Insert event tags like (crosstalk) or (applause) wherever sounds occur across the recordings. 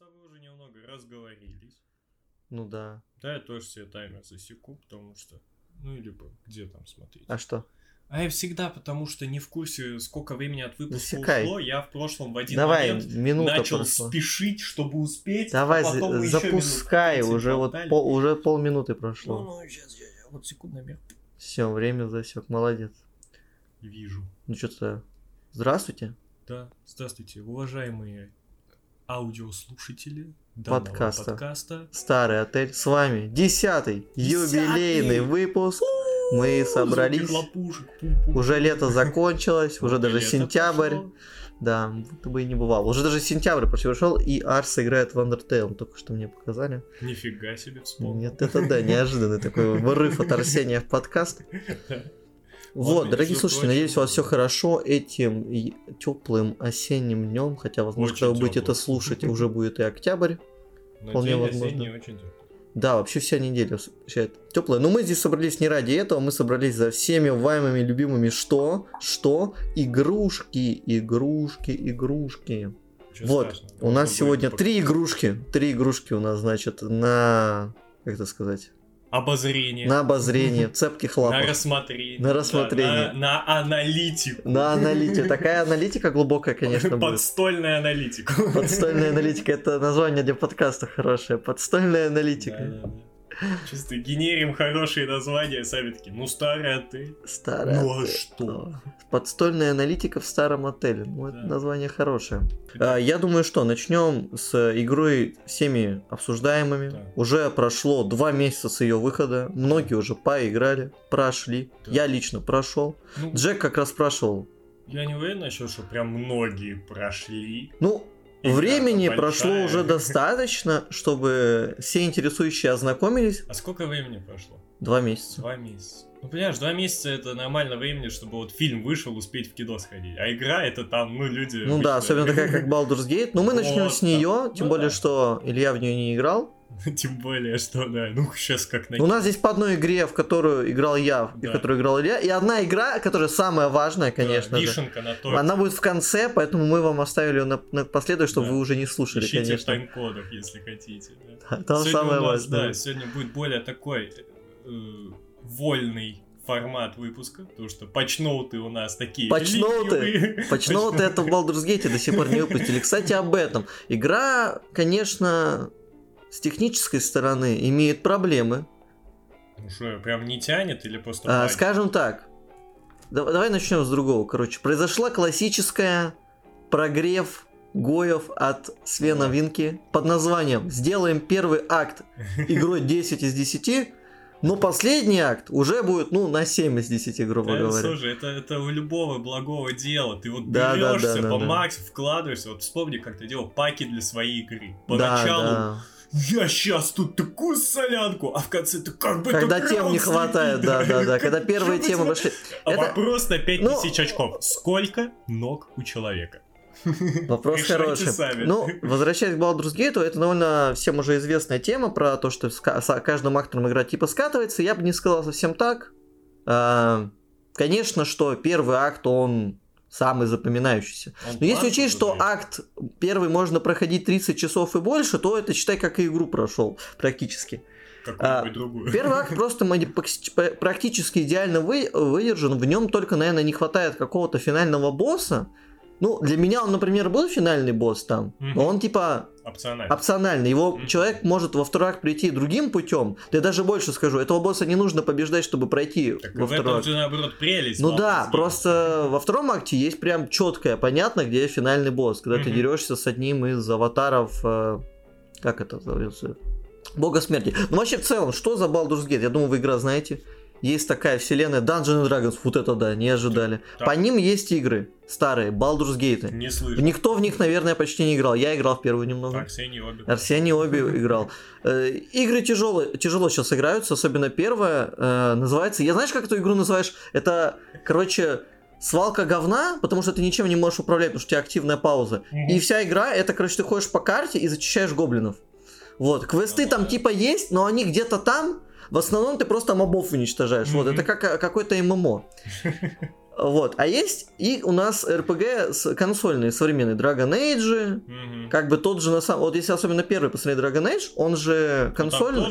тобой уже немного разговорились. Ну да. Да, я тоже себе таймер засеку, потому что... Ну, либо где там смотреть. А что? А я всегда, потому что не в курсе, сколько времени от выпуска Засекай. ушло. Я в прошлом в один Давай, момент начал прошла. спешить, чтобы успеть. Давай, а потом за- запускай, 30 уже вот болтали. пол- уже полминуты Ну, прошло. ну, сейчас, я, я вот секундомер. Все, время засек, молодец. Вижу. Ну что-то. Здравствуйте. Да, здравствуйте, уважаемые аудиослушатели Подкаста. подкаста. Старый отель с вами. Десятый юбилейный Десятый! выпуск. Мы собрались. Пум-пум. Уже лето закончилось, уже даже сентябрь. пошло. Да, будто бы и не бывало. Уже даже сентябрь почти ушел, и Арс играет в Undertale. Только что мне показали. Нифига себе вспомнил. Нет, это да, неожиданный такой вырыв от Арсения в подкаст. (laughs) Вот, Ладно, дорогие слушатели, надеюсь, у вас все прочим, хорошо этим теплым осенним днем, хотя, возможно, когда вы будете это слушать, уже будет и октябрь. Но вполне возможно. осенний очень тёплый. Да, вообще вся неделя теплая. Но мы здесь собрались не ради этого, мы собрались за всеми вами любимыми что? Что? Игрушки, игрушки, игрушки. Ничего вот, страшного, у нас сегодня три игрушки. Три игрушки у нас, значит, на... Как это сказать? Обозрение. На обозрение, цепких На лапах. рассмотрение. На рассмотрение. Да, на, на аналитику. На аналитике. Такая аналитика глубокая, конечно, будет. Подстольная аналитика. Подстольная аналитика это название для подкаста хорошее. Подстольная аналитика. Да-да-да. Чисто генерим хорошие названия, сами такие, ну старый отель. Старая. Ну а что? Подстольная аналитика в старом отеле. Ну, это Да. название хорошее. А, я думаю, что начнем с игрой всеми обсуждаемыми. Да. Уже прошло два месяца с ее выхода. Многие уже поиграли, прошли. Да. Я лично прошел. Ну, Джек как раз прошел. я не уверен насчет, что прям многие прошли. Ну, Времени большая. прошло уже достаточно, чтобы все интересующие ознакомились. А сколько времени прошло? Два месяца. Два месяца. Ну, понимаешь, два месяца это нормально времени, чтобы вот фильм вышел, успеть в кино сходить. А игра это там, ну, люди... Ну да, обычно- особенно такая, (laughs) как Baldur's Gate. Но мы начнем Вот с нее, тем Ну более, да. что Илья в нее не играл. (laughs) Тем более, что, да, ну, сейчас как на... У нас здесь по одной игре, в которую играл я, и Да. в которую играл Илья, и одна игра, которая самая важная, Да, конечно же. Вишенка на торте. Она будет в конце, поэтому мы вам оставили ее на, напоследок, чтобы Да. вы уже не слушали, Ищите в конечно. тайм-кодах, если хотите. да. Да, (laughs) Там Сегодня самое у нас, важное. Да, сегодня будет более такой э, вольный формат выпуска, потому что патчноуты у нас такие Патчноуты? (laughs) Почему вот это в Baldur's Gate до сих пор не выпустили? Кстати, об этом. Игра, конечно, с технической стороны имеет проблемы. Ну что, прям не тянет или просто... А, скажем так. Да- Давай начнем с другого. Короче, произошла классическая прогрев Гоев от Свена Да. Винки под названием «Сделаем первый акт (laughs) игрой 10 из 10», но последний акт уже будет, ну, на 7 из 10, грубо Да, говоря. слушай, это, это у любого благого дела. Ты вот Да, да, берешься да, да, по да. макс, вкладываешься. Вот вспомни, как ты делал паки для своей игры. Да, Поначалу да. Я сейчас тут такую солянку, а в конце ты как бы Когда тем не хватает, слепить. да, да, да. Когда первые темы бы пошли. А вопрос на 5000 Ну- очков. Сколько ног у человека? Вопрос хороший. сами. Ну, возвращаясь к Baldur's Gate, это довольно всем уже известная тема про то, что с каждым актором игра типа скатывается. Я бы не сказал совсем так. А, Конечно, что первый акт, он самый запоминающийся. Он Но если учесть, что акт первый можно проходить 30 часов и больше, то это считай, как и игру прошел практически. А, другую. Первый акт (laughs) просто практически идеально вы- выдержан. В нем только, наверное, не хватает какого-то финального босса. Ну, для меня он, например, был финальный босс там, но он типа Опционально. опциональный. Его Мгм. человек может во второй акт прийти другим путем. Да я даже больше скажу, этого босса не нужно побеждать, чтобы пройти Так во в второй этом акт. же наоборот прелесть. Ну да, Gate. просто во втором акте есть прям четкое, понятно, где финальный босс. Когда ты Мгм. дерешься с одним из аватаров, э, как это зовется? Бога смерти. Ну вообще в целом, что за Baldur's Gate? Я думаю, вы игра знаете. Есть такая вселенная Dungeons and Dragons, вот это да, не ожидали. Так. По ним есть игры старые, Baldur's Gate. Не слышу. Никто в них, наверное, почти не играл. Я играл в первую немного. Арсений обе. Арсений обе (laughs) играл. Э, Игры тяжелые, тяжело сейчас играются, особенно первая. э, Называется. Я знаешь, как эту игру называешь? Это, короче, свалка говна, потому что ты ничем не можешь управлять, потому что у тебя активная пауза. Мгм. И вся игра, это, короче, ты ходишь по карте и зачищаешь гоблинов. Вот. Квесты там типа есть, но они где-то там. В основном ты просто мобов уничтожаешь. Вот, Мгм. это как э, какой-то ММО. (laughs) Вот. А есть и у нас с консольные, современные. Dragon Age, Мгм. как бы тот же на самом... Вот если особенно первый посмотреть Dragon Age, он же Ну, консольный.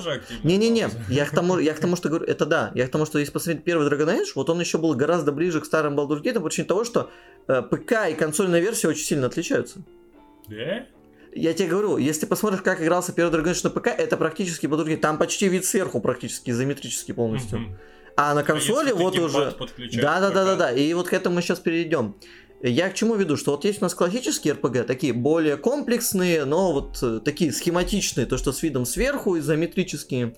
Не-не-не, я к тому, я к тому, что говорю, это да, я к тому, что если посмотреть первый Dragon Age, вот он еще был гораздо ближе к старым Baldur's Gate, по причине того, что э, ПК и консольная версия очень сильно отличаются. Да? Я тебе говорю, если посмотришь, как игрался первый Dragon Age на ПК, это практически Baldur's Gate, там почти вид сверху практически, изометрический полностью. Мгм. А на А консоли ты вот уже... Да, да, да, да, да. И вот к этому мы сейчас перейдем. Я к чему веду, что вот есть у нас классические РПГ, такие более комплексные, но вот э, такие схематичные, то что с видом сверху, изометрические,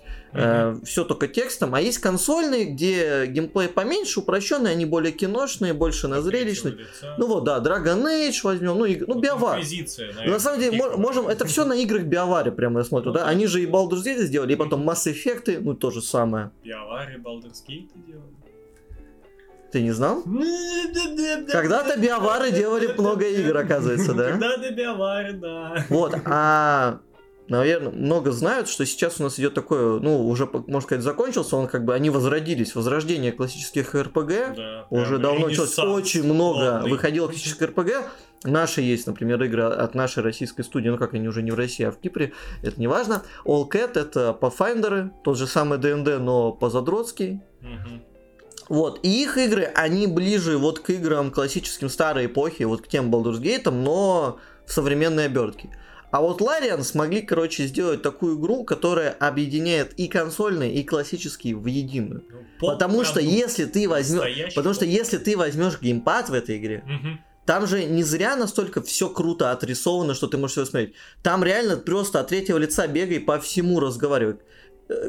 все только текстом. А есть консольные, где геймплей поменьше, упрощенные, они более киношные, больше на зрелищные. Ну вот, да, Dragon Age возьмем, ну, и- ну Вот Биовар. На самом деле, мо- можем, это все на играх Биоваре прямо я смотрю, Ну да? Они же и Baldur's Gate сделали, и потом Mass Effect, ну, то же самое. Биовари, Baldur's Gate делали. Ты не знал? (laughs) Когда-то биовары делали много игр, оказывается, да? Когда-то биовары, да. Вот, а наверное, много знают, что сейчас у нас идет такое, ну, уже, можно сказать, закончился, он как бы, они возродились, возрождение классических РПГ, Да, уже давно началось, очень много полный. выходило классических РПГ, наши есть, например, игры от нашей российской студии, ну, как они уже не в России, а в Кипре, это не важно, All Cat это Pathfinder, тот же самый ДНД, но по-задротски, Мгм. Вот, и их игры, они ближе вот к играм классическим старой эпохи, вот к тем Baldur's Gate, но в современной обертке. А вот Larian смогли, короче, сделать такую игру, которая объединяет и консольные, и классические в единую. Ну, Потому что если ты возьмешь... Потому что если ты возьмешь геймпад в этой игре, Мгм. там же не зря настолько все круто отрисовано, что ты можешь все смотреть. Там реально просто от третьего лица бегай по всему разговаривай.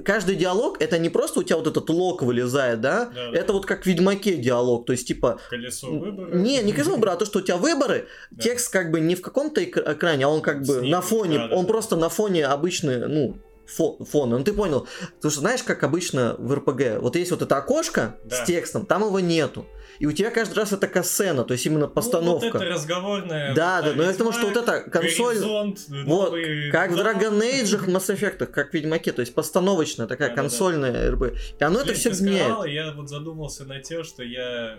Каждый диалог это не просто у тебя вот этот лог вылезает, да? Да. Это вот как в Ведьмаке диалог. То есть, типа, Колесо выбора. не, не колесо выбора, а то, что у тебя выборы, Да. текст как бы не в каком-то эк- экране, а он как бы Снизу, на фоне, да, да, он да. просто на фоне обычной, ну, фо- фона. Ну, ты понял. Потому что знаешь, как обычно в РПГ, вот есть вот это окошко Да. с текстом, там его нету. И у тебя каждый раз это касцена, то есть именно постановка. Ну, вот это разговорная... Да, вот да, но я к тому, что вот это консоль... Вот, Как в зал. Dragon Age, в Mass Effect, как в Ведьмаке, то есть постановочная такая Да-да-да. консольная РП. И оно это Блин, все ты меняет. сказал, я вот задумался на тем, что я...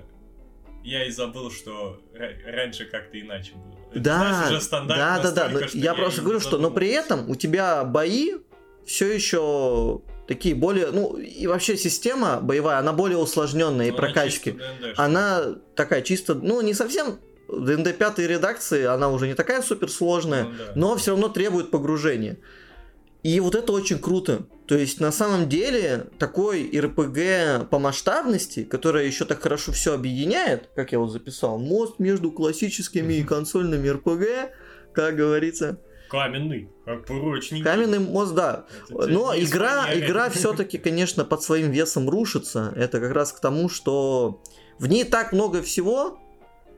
Я и забыл, что ра- раньше как-то иначе было. Это, Да, знаешь, уже стандарт да, да, да. но Я просто говорю, что, но при этом у тебя бои все еще такие более, ну и вообще система боевая, она более усложненная и Ну, прокачки. Она такая чисто, ну не совсем ДНД пятой редакции, она уже не такая суперсложная, Ну да. но все равно требует погружения. И вот это очень круто. То есть на самом деле такой РПГ по масштабности, которая еще так хорошо все объединяет, как я вот записал, мост между классическими и консольными РПГ, как говорится. Каменный, как прочненький. Каменный мост, да. Это Но игра, игра все-таки, конечно, под своим весом рушится. Это как раз к тому, что в ней так много всего,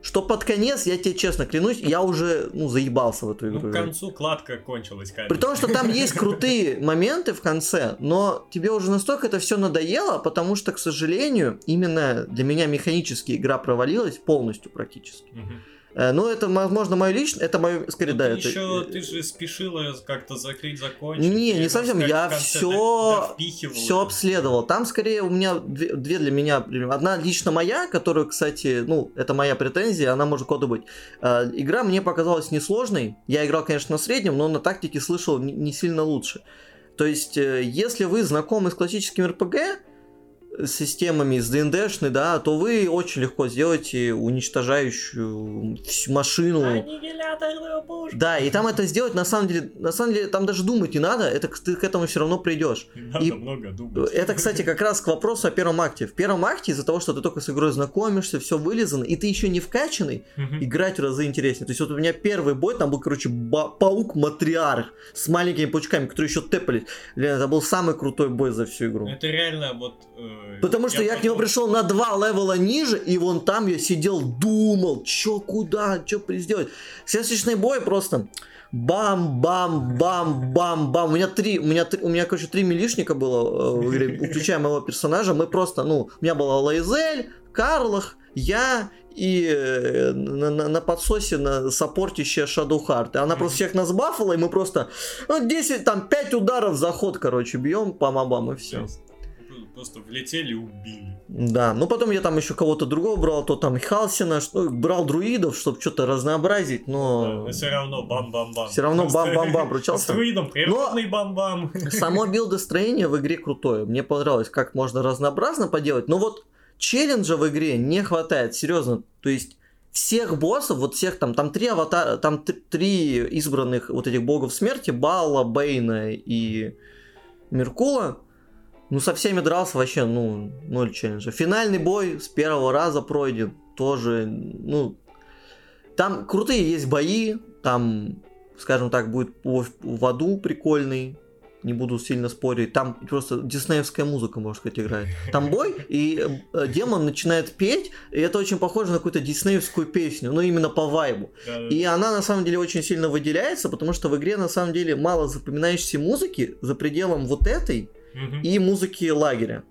что под конец, я тебе честно клянусь, я уже ну, заебался в эту Ну, игру. к концу кладка кончилась камень. При том, что там есть (laughs) крутые моменты в конце, но тебе уже настолько это все надоело, потому что, к сожалению, именно для меня механически игра провалилась полностью практически. Мгм. Э, Ну, это, возможно, мое личное, это мое, скорее, Ну, да, ты это... еще, ты же спешила как-то закрыть, закончить. Не, не совсем, я в конце всё- до- довпихивала. все обследовал. Там скорее у меня две, две для меня. Одна лично моя, которую, кстати, ну, это моя претензия, она может куда быть. Э, игра мне показалась несложной. Я играл, конечно, на среднем, но на тактике слышал не, сильно лучше. То есть, э, если вы знакомы с классическим РПГ, системами, с ДНДшной, да, то вы очень легко сделаете уничтожающую машину. Да, и там это сделать на самом деле, на самом деле, там даже думать не надо, это ты к этому все равно придешь. Надо И- много думать. Это, кстати, как раз к вопросу о первом акте. В первом акте из-за того, что ты только с игрой знакомишься, все вылезано, и ты еще не вкачанный, Мгм. играть в разы интереснее. То есть вот у меня первый бой, там был, короче, паук-матриарх с маленькими паучками, которые еще тэпались. Блин, это был самый крутой бой за всю игру. Это реально вот... э, Потому что я, к нему пришел на два левела ниже, и вон там я сидел, думал, чё, куда, чё сделать. Следующий бой просто бам-бам-бам-бам-бам. У меня три, у меня, три- у меня, короче, три милишника было э, в игре, (laughs) включая моего персонажа. Мы просто, ну, у меня была Лайзель, Карлах, я и э, на, на- на подсосе на саппортище Шадухарт. Она просто всех нас бафала, и мы просто, ну, 10, там, 5 ударов за ход, короче, бьем, пам-бам, и все. Жесть. Просто влетели и убили. Да, ну потом я там еще кого-то другого брал, то там Халсина, что, брал друидов, чтобы что-то разнообразить, но... Да, но все равно бам-бам-бам. Все равно бам-бам-бам (laughs) С пручался. друидом природный бам-бам. (laughs) Само билдостроение в игре крутое. Мне понравилось, как можно разнообразно поделать. Но вот челленджа в игре не хватает, серьезно. То есть всех боссов, вот всех там, там три аватара, там три избранных вот этих богов смерти, Балла, Бейна и Меркула, ну со всеми дрался вообще, ну, ноль челленджа. Финальный бой с первого раза пройден, тоже, ну, там крутые есть бои, там, скажем так, будет в, в аду прикольный, не буду сильно спорить, там просто диснеевская музыка, можно сказать, играет. Там бой, и э, демон начинает петь, и это очень похоже на какую-то диснеевскую песню, но именно по вайбу. И она на самом деле очень сильно выделяется, потому что в игре на самом деле мало запоминающейся музыки за пределом вот этой И музыки лагеря.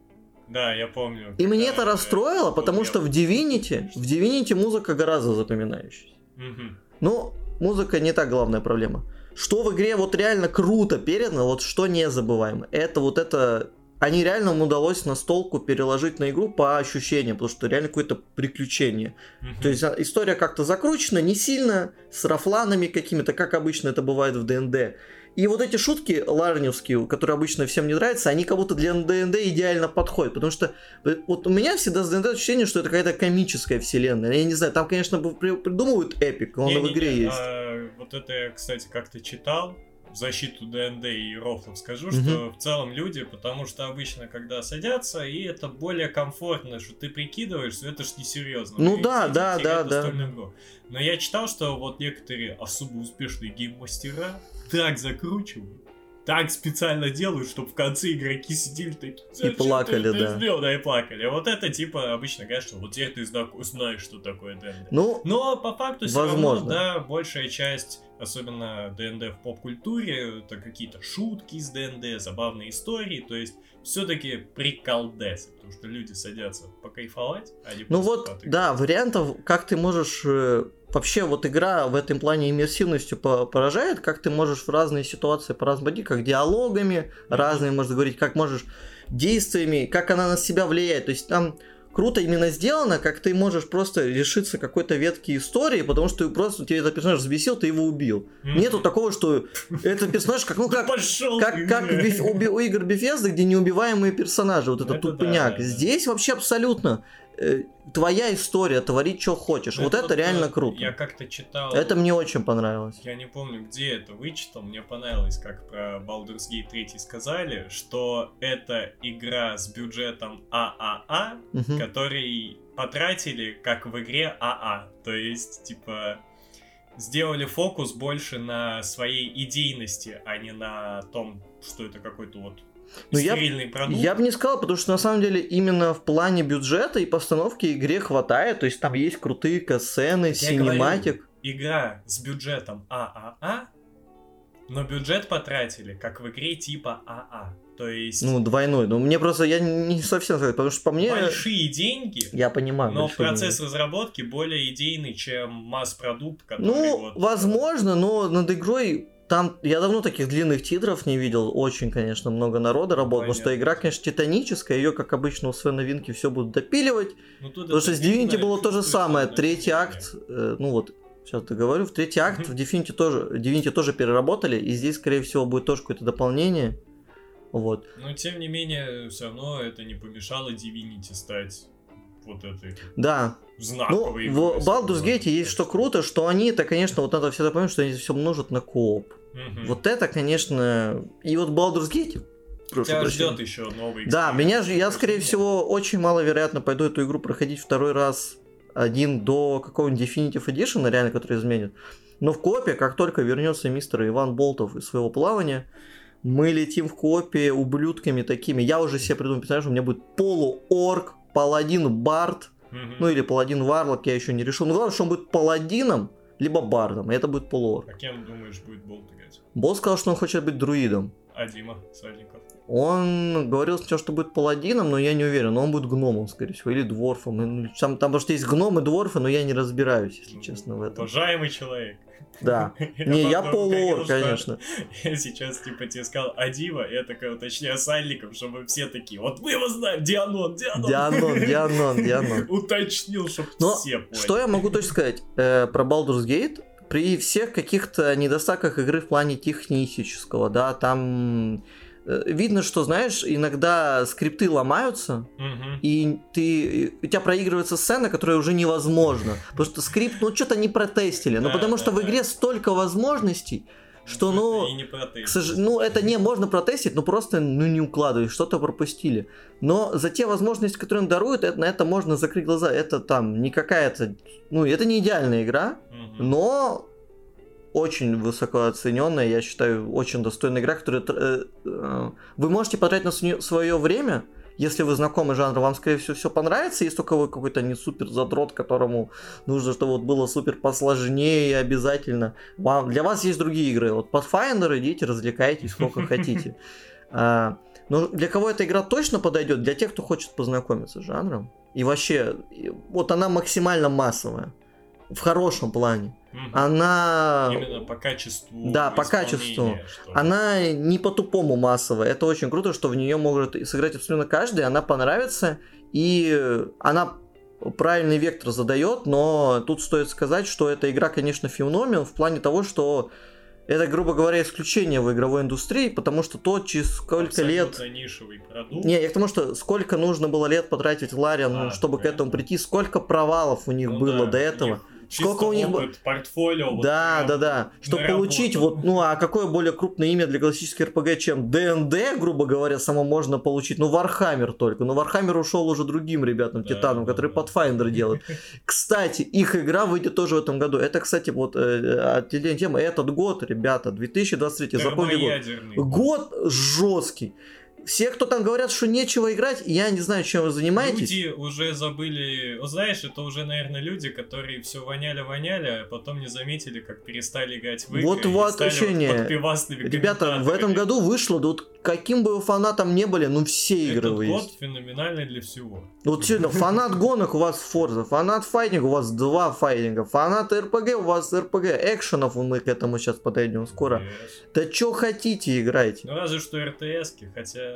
Да, я помню. И мне Да, это расстроило, потому что в. Divinity, в Divinity музыка гораздо запоминающаяся. Мгм. Ну, музыка не так главная проблема. Что в игре вот реально круто передано, вот что незабываемо. Это вот это... Они реально им удалось настолку переложить на игру по ощущениям, потому что реально какое-то приключение. Мгм. То есть а, история как-то закручена, не сильно, с рафланами какими-то, как обычно это бывает в ДНД. И вот эти шутки лариановские, которые обычно всем не нравятся, они как будто для DnD идеально подходят. Потому что э, вот у меня всегда с DnD ощущение, что это какая-то комическая вселенная. Я не знаю, там, конечно, при- придумывают эпик, он и в игре есть. а, вот это я, кстати, как-то читал в защиту DnD и рофлов скажу, Мгм. что в целом люди, потому что обычно, когда садятся, и это более комфортно, что ты прикидываешься, это ж несерьезно. Ну да, да, да, да. игру. Но я читал, что вот некоторые особо успешные гейммастера так закручивают, так специально делают, чтобы в конце игроки сидели такие... «Зачем ты плакали, это да. сделал?» Да, и плакали. Вот это типа обычно что вот теперь ты зна- знаешь, что такое DnD. Ну, Но по факту все равно, Возможно. да, большая часть, особенно DnD в поп-культуре, это какие-то шутки из DnD, забавные истории, то есть все-таки приколдесы, потому что люди садятся покайфовать, а не ну вот, поотыграть. да, вариантов, как ты можешь... э, Вообще, вот игра в этом плане иммерсивностью по- поражает, как ты можешь в разные ситуации по-разному водить, как диалогами разными, можно говорить, как можешь действиями, как она на себя влияет. То есть там круто именно сделано, как ты можешь просто решиться какой-то ветки истории, потому что ты просто тебе этот персонаж взбесил, ты его убил. Мгм. Нету такого, что этот персонаж, как, ну как, Пошел как, ты, как Беф- у, игр Bethesda, где неубиваемые персонажи, вот этот Это тупняк. да, да. Здесь вообще абсолютно твоя история, творить, что хочешь. вот это вот, реально э, круто. Я как-то читал... Это мне очень понравилось. Я не помню, где это вычитал, мне понравилось, как про Baldur's Gate 3 сказали, что это игра с бюджетом ААА, Мгм. который потратили, как в игре АА. То есть, типа, сделали фокус больше на своей идейности, а не на том, что это какой-то вот Ну, я- продукт. Я бы не сказал, потому что на самом деле именно в плане бюджета и постановки игре хватает. То есть там есть крутые касцены, синематик. Игра с бюджетом ААА, но бюджет потратили, как в игре типа АА. То есть Ну, двойной. Но мне просто, я не совсем потому что по мне... большие деньги, Я понимаю. но процесс деньги. разработки более идейный, чем масс-продукт, который Ну, вот... возможно, но над игрой там я давно таких длинных титров не видел. Очень, конечно, много народа работало. Потому что игра, конечно, титаническая. Ее, как обычно, у своей новинки все будут допиливать. Ну, Потому что с Divinity было то же самое. Третий акт, э, ну вот, сейчас договорю, в третий акт в Divinity тоже, Divinity тоже переработали, и здесь, скорее всего, будет тоже какое-то дополнение. Вот. Но, тем не менее, все равно это не помешало Divinity стать вот этой Да, ну, знаковой в Baldur's Gate есть что круто, что они, это, конечно, вот надо всегда помнить, что они все множат на кооп. Мгм. Вот это, конечно, и вот Baldur's Gate, прошу Тебя прощения. ждет еще новый Да, меня же, я, скорее всего, очень маловероятно пойду эту игру проходить второй раз один до какого-нибудь Definitive Edition, реально, который изменит. Но в копе, как только вернется мистер Иван Болтов из своего плавания, мы летим в копе ублюдками такими. Я уже себе придумал персонажа, у меня будет полуорк, паладин Бард, Ну или паладин Варлок, я еще не решил. Но главное, что он будет паладином, либо бардом, и это будет полуорк. А кем, думаешь, будет Болт играть? Босс сказал, что он хочет быть друидом. А Дима Сальников? Он говорил сначала, что будет паладином, но я не уверен. Но он будет гномом, скорее всего, или дворфом. Ну, Там, там потому что есть гномы, дворфы, но я не разбираюсь, если Ну, честно, в этом. Уважаемый человек. Да. (laughs) Не, я полуор, конечно. (laughs) Я сейчас, типа, тебе сказал Адива, я такой уточняю сальником, чтобы все такие, вот мы его знаем, Дианон, Дианон. Дианон, Дианон, Дианон. (laughs) Уточнил, чтобы все поняли. Что я могу точно сказать э, про Baldur's Gate? При всех каких-то недостатках игры в плане технического, да, там э, видно, что, знаешь, иногда скрипты ломаются, Мгм. и ты, у тебя проигрывается сцена, которая уже невозможно. Потому что скрипт, ну, что-то не протестили. Ну, Да, потому да, что в игре столько возможностей, что, ну, И не к сож- Ну, это не можно протестить, но просто ну, не укладываешь, что-то пропустили. Но за те возможности, которые он дарует, это, на это можно закрыть глаза. Это там не какая-то... Ну, это не идеальная игра, Мгм. но очень высоко оцененная, я считаю, очень достойная игра, которая... э, э, вы можете потратить на свое время, если вы знакомы с жанром, вам, скорее всего, все понравится, если только вы какой-то не супер задрот, которому нужно, чтобы вот было супер посложнее обязательно. Вам, для вас есть другие игры. Вот Pathfinder, идите, развлекайтесь сколько (laughs) хотите. А, Но для кого эта игра точно подойдет? Для тех, кто хочет познакомиться с жанром. И вообще, вот она максимально массовая. В хорошем плане. Мгм. Она... Именно по качеству Да, по качеству. Она не по-тупому массовая. Это очень круто, что в нее может сыграть абсолютно каждый. Она понравится. И она правильный вектор задает, но тут стоит сказать, что эта игра, конечно, феномен в плане того, что это, грубо говоря, исключение в игровой индустрии, потому что то, через сколько лет... Абсолютно нишевый продукт. Не, я к тому, что сколько нужно было лет потратить Larian, А, чтобы к понятно. этому прийти, сколько провалов у них Ну было да, до этого. них Сколько у них опыт, портфолио. вот Да, прям да, да. Чтобы получить вот, ну а какое более крупное имя для классической RPG, чем DnD, грубо говоря, само можно получить. Ну, Warhammer только. Но Warhammer ушел уже другим ребятам, Да, титанам, да, которые да. Pathfinder делают. (laughs) Кстати, их игра выйдет тоже в этом году. Это, кстати, вот э, отдельная тема. Этот год, ребята, 2023, запомните год. Год жесткий. Все, кто там говорят, что нечего играть, я не знаю, чем вы занимаетесь. Люди уже забыли, знаешь, это уже, наверное, люди, которые все воняли-воняли, а потом не заметили, как перестали играть в игры Вот вот не. вот Ребята, в этом году вышло, да вот каким бы вы фанатом не были, ну все игры Этот вы год есть. феноменальный для всего. Вот серьезно, фанат гонок у вас Форза, фанат файтинга у вас два файтинга, фанат РПГ у вас РПГ, экшенов мы к этому сейчас подойдем скоро. Yes. Да что хотите играйте. Ну, разве что РТСки, хотя...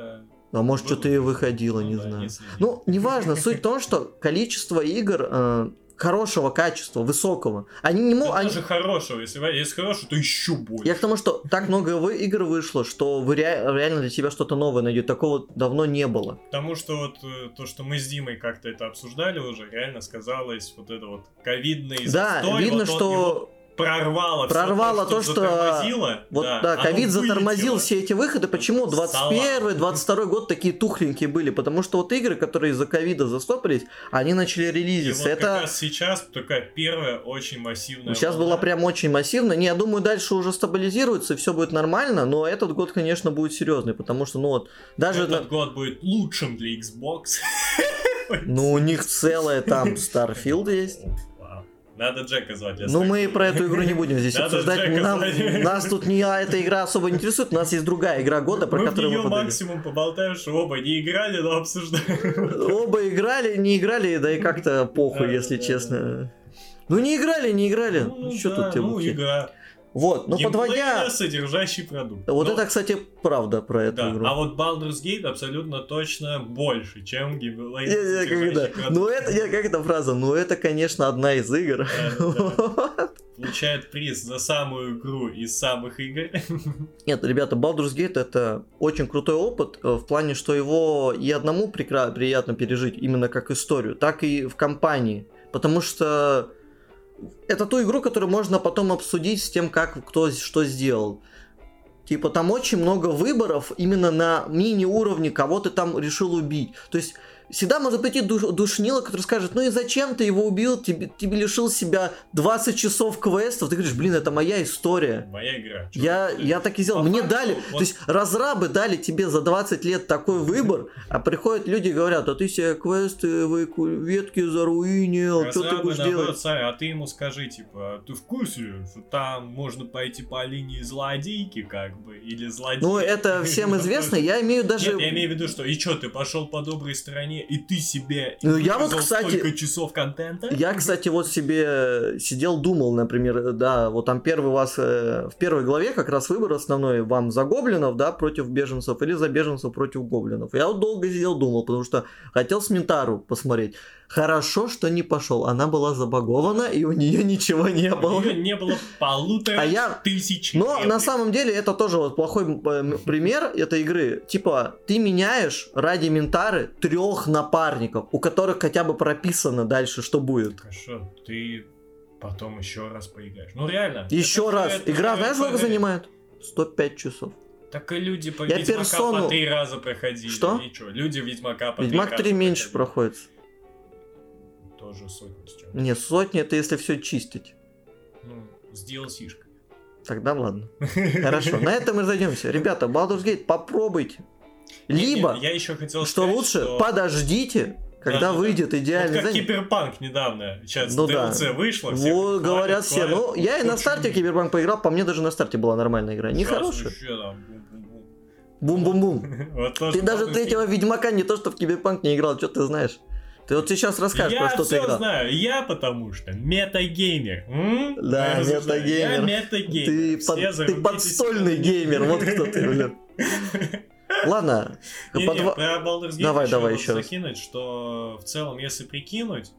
А может что-то и выходило, Ну не да, знаю. следил. Ну, неважно, суть в том, что количество игр э, хорошего качества, высокого, они не могут... даже хорошего, если, если хорошего, то еще больше. Я к тому, что так много игр вышло, что вы ре- реально для себя что-то новое найдете. Такого давно не было. Потому что вот э, то, что мы с Димой как-то это обсуждали уже, реально сказалось вот это вот ковидный Да, застой, видно, вот что его прорвало, Прорвало то, что- затормозило, Вот да, оно ковид затормозил вылетело. все эти выходы. Почему Вот салат. 21 22 год такие тухленькие были? Потому что вот игры, которые из-за ковида застопились, они начали И вот релизиться. как Это раз сейчас такая первая очень массивная сейчас волна. было прям очень массивно. Не, я думаю, дальше уже стабилизируется, все будет нормально, но этот год, конечно, будет серьезный, потому что, ну вот, даже... Этот на- год будет лучшим для Xbox. Ну, у них целое там Starfield есть. Надо Джека звать. Ну, мы про эту игру не будем здесь Надо обсуждать. Нам- нас тут не а, эта игра особо не интересует. У нас есть другая игра года, про Мы в которую нее мы подали. максимум поболтаем, что оба не играли, но обсуждаем. Оба играли, не играли, да и как-то похуй, если честно. Ну не играли, не играли. Ну, что тут тебе ну, игра. Вот, ну подводя... Геймплейно содержащий продукт. Вот Но- это, кстати, правда про эту Да, игру. а вот Baldur's Gate абсолютно точно больше, чем геймплей содержащий это, продукт. ну это, не, как эта фраза, ну это, конечно, одна из игр. Да, (laughs) Получает приз за самую игру из самых игр. (laughs) Нет, ребята, Baldur's Gate это очень крутой опыт э, в плане, что его и одному приятно пережить, именно как историю, так и в компании. Потому что это ту игру, которую можно потом обсудить с тем, как кто что сделал. Типа там очень много выборов именно на мини-уровне, кого ты там решил убить. То есть всегда может прийти душ- душнило, который скажет, ну и зачем ты его убил, тебе, тебе лишил себя 20 часов квестов. Ты говоришь, блин, это моя история. Моя игра. Я, я так и сделал. по Мне факту, дали, вот- то есть разрабы дали тебе за 20 лет такой выбор, а приходят люди и говорят, а ты себе квесты, ветки заруинил, что ты Разрабы, будешь наоборот, делать? сами, а ты ему скажи, типа, «А ты в курсе, что там можно пойти по линии злодейки, как бы, или злодей. Ну, это всем (laughs) известно, я имею даже... Нет, я имею в виду, что и что, ты пошел по доброй стороне, и ты себе Ну, я вот, кстати, столько часов контента? Я, кстати, вот себе сидел, думал, например, да, вот там первый вас, э, в первой главе как раз выбор основной вам за гоблинов, да, против беженцев, или за беженцев против гоблинов. Я вот долго сидел, думал, потому что хотел с Ментару посмотреть. Хорошо, что не пошел. Она была забагована, и у нее ничего не У было. нее не было полутора А я- тысяч Но реплик. на самом деле это тоже вот плохой э, пример этой игры. Типа, ты меняешь ради Ментары трех напарников, у которых хотя бы прописано дальше, что будет. Хорошо, ты потом еще раз поиграешь. Ну реально. Еще Это раз. же- это Игра знаешь, сколько занимает? 105 часов. Так и люди по Я Ведьмака персону- по три раза проходили. Что? Чё, люди Ведьмака по Ведьмак три 3 раза меньше проходит. Тоже сотни с чем. Не, сотни это если все чистить. Ну, с DLC-шкой. Тогда ладно. (laughs) Хорошо, на этом мы разойдемся. Ребята, Baldur's Gate попробуйте. Либо, Нет, я еще хотел что сказать, лучше, что- подождите, когда Да-да-да. выйдет Вот идеальный как занятие. Киберпанк недавно. Сейчас Ну да. DLC вышло. все Вот, говорят все. Ну, я и на старте Киберпанк поиграл, по мне даже на старте была нормальная игра. Не Сейчас хорошая. вообще там бум-бум-бум. (laughs) Вот Ты даже третьего Ведьмака не то, что в Киберпанк не играл, что ты знаешь. Ты вот сейчас расскажешь, я про что ты все играл. знаю, я потому что метагеймер. М? Да, Я метагеймер. Я метагеймер. Ты, Все под- ты подстольный геймер, вот кто ты, блин. (laughs) Ладно. Не, по не, про Baldur's Gate Давай, давай еще закинуть, что в целом, если прикинуть,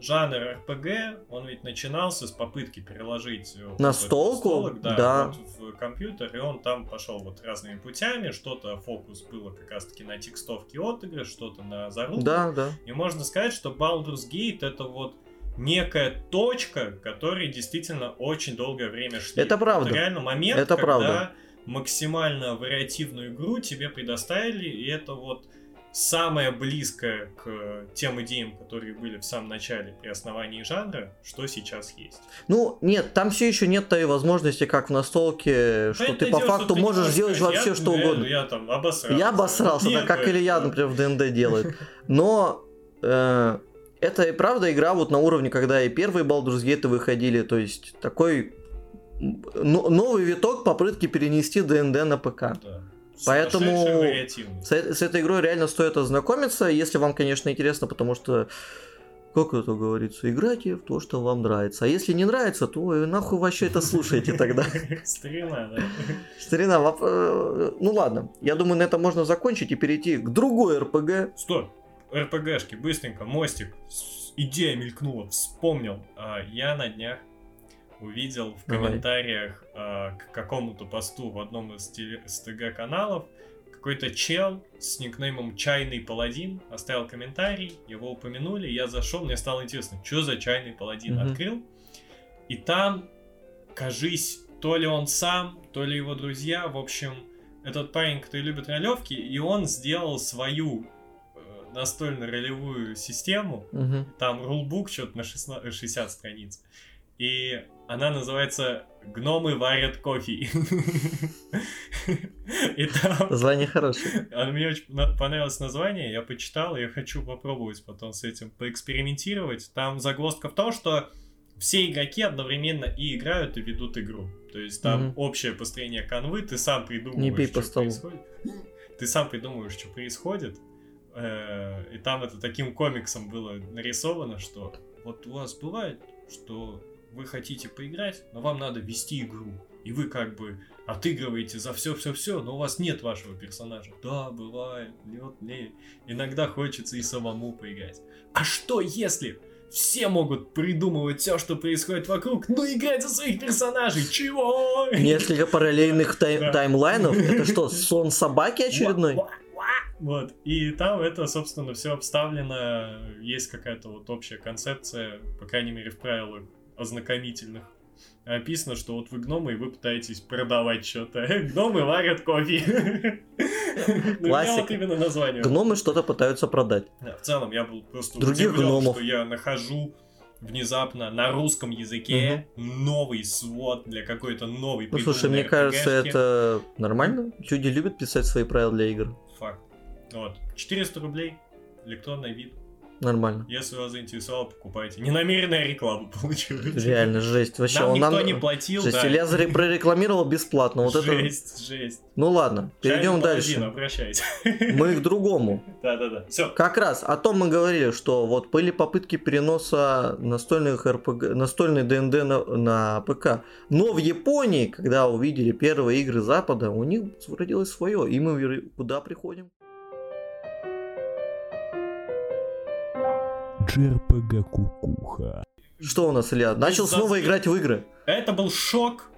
жанр RPG, он ведь начинался с попытки переложить э, На столку? да, Да. вот в компьютер, и он там пошел вот разными путями, что-то фокус было как раз-таки на текстовке от игры, что-то на зарубку, Да, да. и можно сказать, что Baldur's Gate это вот некая точка, которой действительно очень долгое время шли. Это правда. реально момент, Это когда правда. максимально вариативную игру тебе предоставили, и это вот самое близкое к тем идеям, которые были в самом начале при основании жанра, что сейчас есть. Ну, нет, там все еще нет той возможности, как в настолке, что Понятное ты по дело, факту ты можешь сделать сказать, вообще я- что я- угодно. Я, там обосрался. Я обосрался, да, как это- Илья, например, в ДНД делает. Но э, это и правда игра вот на уровне, когда и первые Baldur's Gate выходили, то есть такой новый виток попытки перенести ДНД на ПК. Да. Поэтому-. С, с этой игрой реально стоит ознакомиться, если вам, конечно, интересно, потому что, как это говорится, играйте в то, что вам нравится. А если не нравится, то нахуй вообще это слушаете тогда. (laughs) Старина, да. Старина, э, ну ладно, я думаю, на этом можно закончить и перейти к другой РПГ. Стой. РПГшки, быстренько, мостик. Идея мелькнула, вспомнил. А, Я на днях увидел в Давай. комментариях а, к какому-то посту в одном из ТГ каналов какой-то чел с никнеймом Чайный Паладин оставил комментарий, его упомянули, я зашел, мне стало интересно, что за Чайный Паладин Мгм. открыл, и там, кажись, то ли он сам, то ли его друзья, в общем, этот парень, который любит ролевки, и он сделал свою э, настольно-ролевую систему, Мгм. там рулбук что-то на 16 60 страниц. И она называется «Гномы варят кофе». И там... Название хорошее. а Мне очень понравилось название, я почитал, я хочу попробовать потом с этим поэкспериментировать. Там загвоздка в том, что все игроки одновременно и играют, и ведут игру. То есть там Мгм. общее построение канвы, ты сам придумываешь, Не бей по что происходит. Ты сам придумываешь, что происходит. Э, И там это таким комиксом было нарисовано, что вот у вас бывает, что вы хотите поиграть, но вам надо вести игру. И вы как бы отыгрываете за все-все-все, но у вас нет вашего персонажа. Да, бывает, лед, не. Иногда хочется и самому поиграть. А что если все могут придумывать все, что происходит вокруг, но играть за своих персонажей? Чего? Несколько параллельных тай- (laughs) Да. таймлайнов. Это что, сон собаки очередной? Вот. И там это, собственно, все обставлено. Есть какая-то вот общая концепция, по крайней мере, в правилах ознакомительных. Описано, что вот вы гномы, и вы пытаетесь продавать что-то. (laughs) Гномы варят кофе. (laughs) Ну, Классика. вот именно название. Гномы что-то пытаются продать. Да, В целом, я был просто Других удивлен, гномов. что я нахожу внезапно на русском языке новый свод для какой-то новой Ну слушай, мне кажется, это нормально. Люди любят писать свои правила для игр. Факт. Вот. 400 рублей, электронный вид. Нормально. Если вас заинтересовало, покупайте. Ненамеренная реклама (laughs) получилась. Реально жесть. Вообще, Нам он никто нам... не платил, Жесть, да. Илья прорекламировал бесплатно. Вот это... жесть, жесть. Ну ладно, перейдем дальше. обращайся. Мы к другому. (laughs) Да-да-да. Все. Как раз о том мы говорили, что вот были попытки переноса настольных РПГ, настольной ДНД на, на ПК. Но в Японии, когда увидели первые игры Запада, у них родилось свое. И мы куда приходим? JRPG Кукуха. Что у нас, Илья? Начал Из-за снова играть в игры. Это был шок.